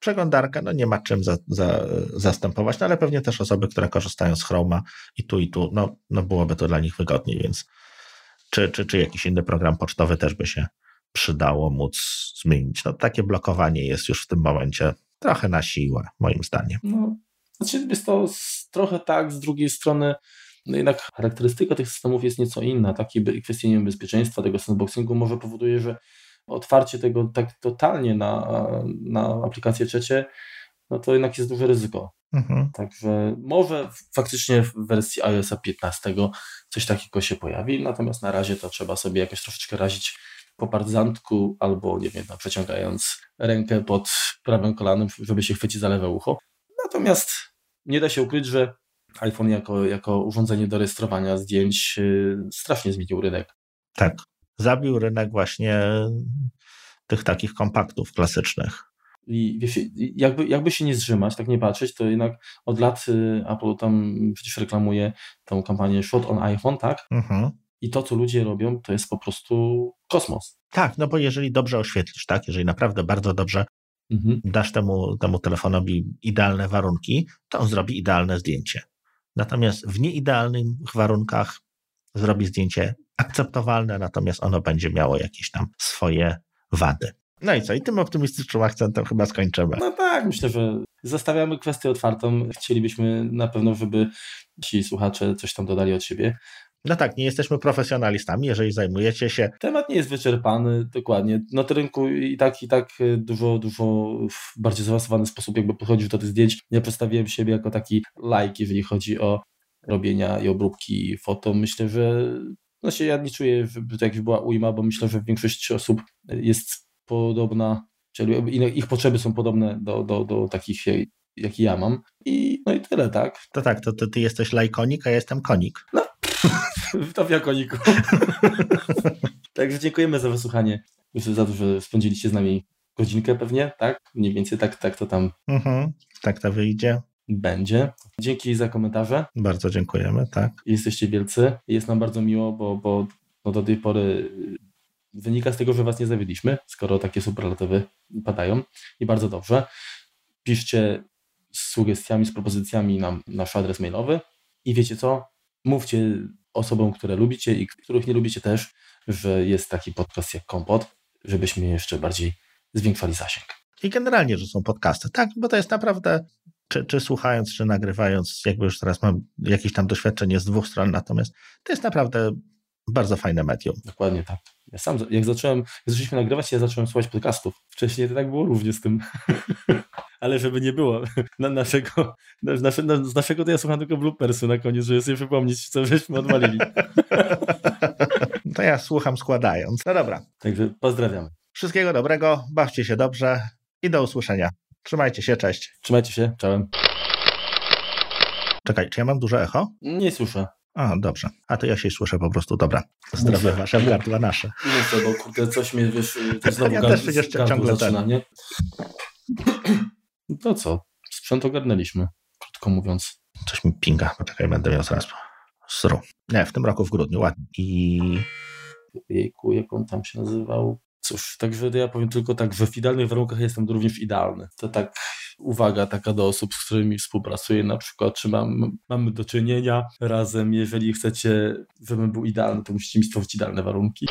Przeglądarkę, no nie ma czym za, za, zastępować, no ale pewnie też osoby, które korzystają z Chroma i tu i tu, no, no byłoby to dla nich wygodniej, więc czy, czy, czy jakiś inny program pocztowy też by się przydało móc zmienić. No takie blokowanie jest już w tym momencie trochę na siłę, moim zdaniem. No, znaczy jest to trochę tak, z drugiej strony no jednak charakterystyka tych systemów jest nieco inna. Takie kwestie nie wiem, bezpieczeństwa tego sandboxingu może powoduje, że otwarcie tego tak totalnie na, na aplikacje trzecie, no to jednak jest duże ryzyko. Mhm. Także może faktycznie w wersji iOS 15 coś takiego się pojawi, natomiast na razie to trzeba sobie jakoś troszeczkę razić po partyzantku albo, nie wiem, no, przeciągając rękę pod prawym kolanem, żeby się chwycić za lewe ucho. Natomiast nie da się ukryć, że iPhone jako, jako urządzenie do rejestrowania zdjęć yy, strasznie zmienił rynek. Tak. Zabił rynek właśnie tych takich kompaktów klasycznych. I wiesz, jakby, jakby się nie zrzymać, tak nie patrzeć, to jednak od lat y, Apple tam przecież reklamuje tą kampanię Shot on iPhone, tak? Mhm. I to, co ludzie robią, to jest po prostu kosmos. Tak, no bo jeżeli dobrze oświetlisz, tak, jeżeli naprawdę bardzo dobrze Mhm. dasz temu, temu telefonowi idealne warunki, to on zrobi idealne zdjęcie. Natomiast w nieidealnych warunkach zrobi zdjęcie akceptowalne, natomiast ono będzie miało jakieś tam swoje wady. No i co? I tym optymistycznym akcentem chyba skończymy. No tak, myślę, że zostawiamy kwestię otwartą. Chcielibyśmy na pewno, żeby ci słuchacze coś tam dodali od siebie. No tak, nie jesteśmy profesjonalistami, jeżeli zajmujecie się Temat nie jest wyczerpany, dokładnie. Na tym rynku i tak, i tak y, dużo, dużo w bardziej zaawansowany sposób jakby podchodził do tych zdjęć. Ja przedstawiłem siebie jako taki like, jeżeli chodzi o robienia i obróbki foto. Myślę, że no się ja nie czuję, żeby to jakaś była ujma, bo myślę, że większość osób jest podobna, czyli ich potrzeby są podobne do, do, do takich, jak ja mam. I no i tyle, tak? To tak, to, to ty jesteś lajkonik, a ja jestem konik. To w jakoniku. Także dziękujemy za wysłuchanie. Myślę za to, że spędziliście z nami godzinkę pewnie, tak? Mniej więcej tak, tak to tam Mhm, tak to wyjdzie. Będzie. Dzięki za komentarze. Bardzo dziękujemy, tak. Jesteście wielcy. Jest nam bardzo miło, bo, bo no do tej pory wynika z tego, że was nie zawiedliśmy, skoro takie superlatywy padają. I bardzo dobrze. Piszcie z sugestiami, z propozycjami na nasz adres mailowy. I wiecie co? Mówcie osobom, które lubicie i których nie lubicie też, że jest taki podcast jak Kompot, żebyśmy jeszcze bardziej zwiększali zasięg. I generalnie, że są podcasty, tak, bo to jest naprawdę, czy, czy słuchając, czy nagrywając, jakby już teraz mam jakieś tam doświadczenie z dwóch stron, natomiast to jest naprawdę bardzo fajne medium. Dokładnie tak. Ja sam, jak zacząłem, jak zaczęliśmy nagrywać, ja zacząłem słuchać podcastów. Wcześniej to tak było równie z tym. Ale żeby nie było na naszego, na, nasze, na, z naszego to ja słucham tylko bloopersy na koniec, żeby sobie przypomnieć, co żeśmy odwalili. To ja słucham składając. No dobra. Także pozdrawiamy. Wszystkiego dobrego, bawcie się dobrze i do usłyszenia. Trzymajcie się, cześć. Trzymajcie się, czołem. Czekaj, czy ja mam duże echo? Nie słyszę. A, dobrze. A to ja się słyszę po prostu, dobra. Zdrowie Mów. wasze, gardła nasze. Nie chcę, bo kurde, coś mnie, wiesz, to znowu Ja gard- też przecież ciągle zaczyna, ten. nie? No To co? Sprzęt ogarnęliśmy, krótko mówiąc. Coś mi pinga, poczekaj, będę miał zaraz. Sru. Nie, w tym roku w grudniu, ładnie. I Jejku, jak on tam się nazywał? Cóż, także ja powiem tylko tak, że w idealnych warunkach jestem również idealny. To tak uwaga taka do osób, z którymi współpracuję, na przykład, czy mam, mamy do czynienia razem, jeżeli chcecie, żebym był idealny, to musicie mi stworzyć idealne warunki.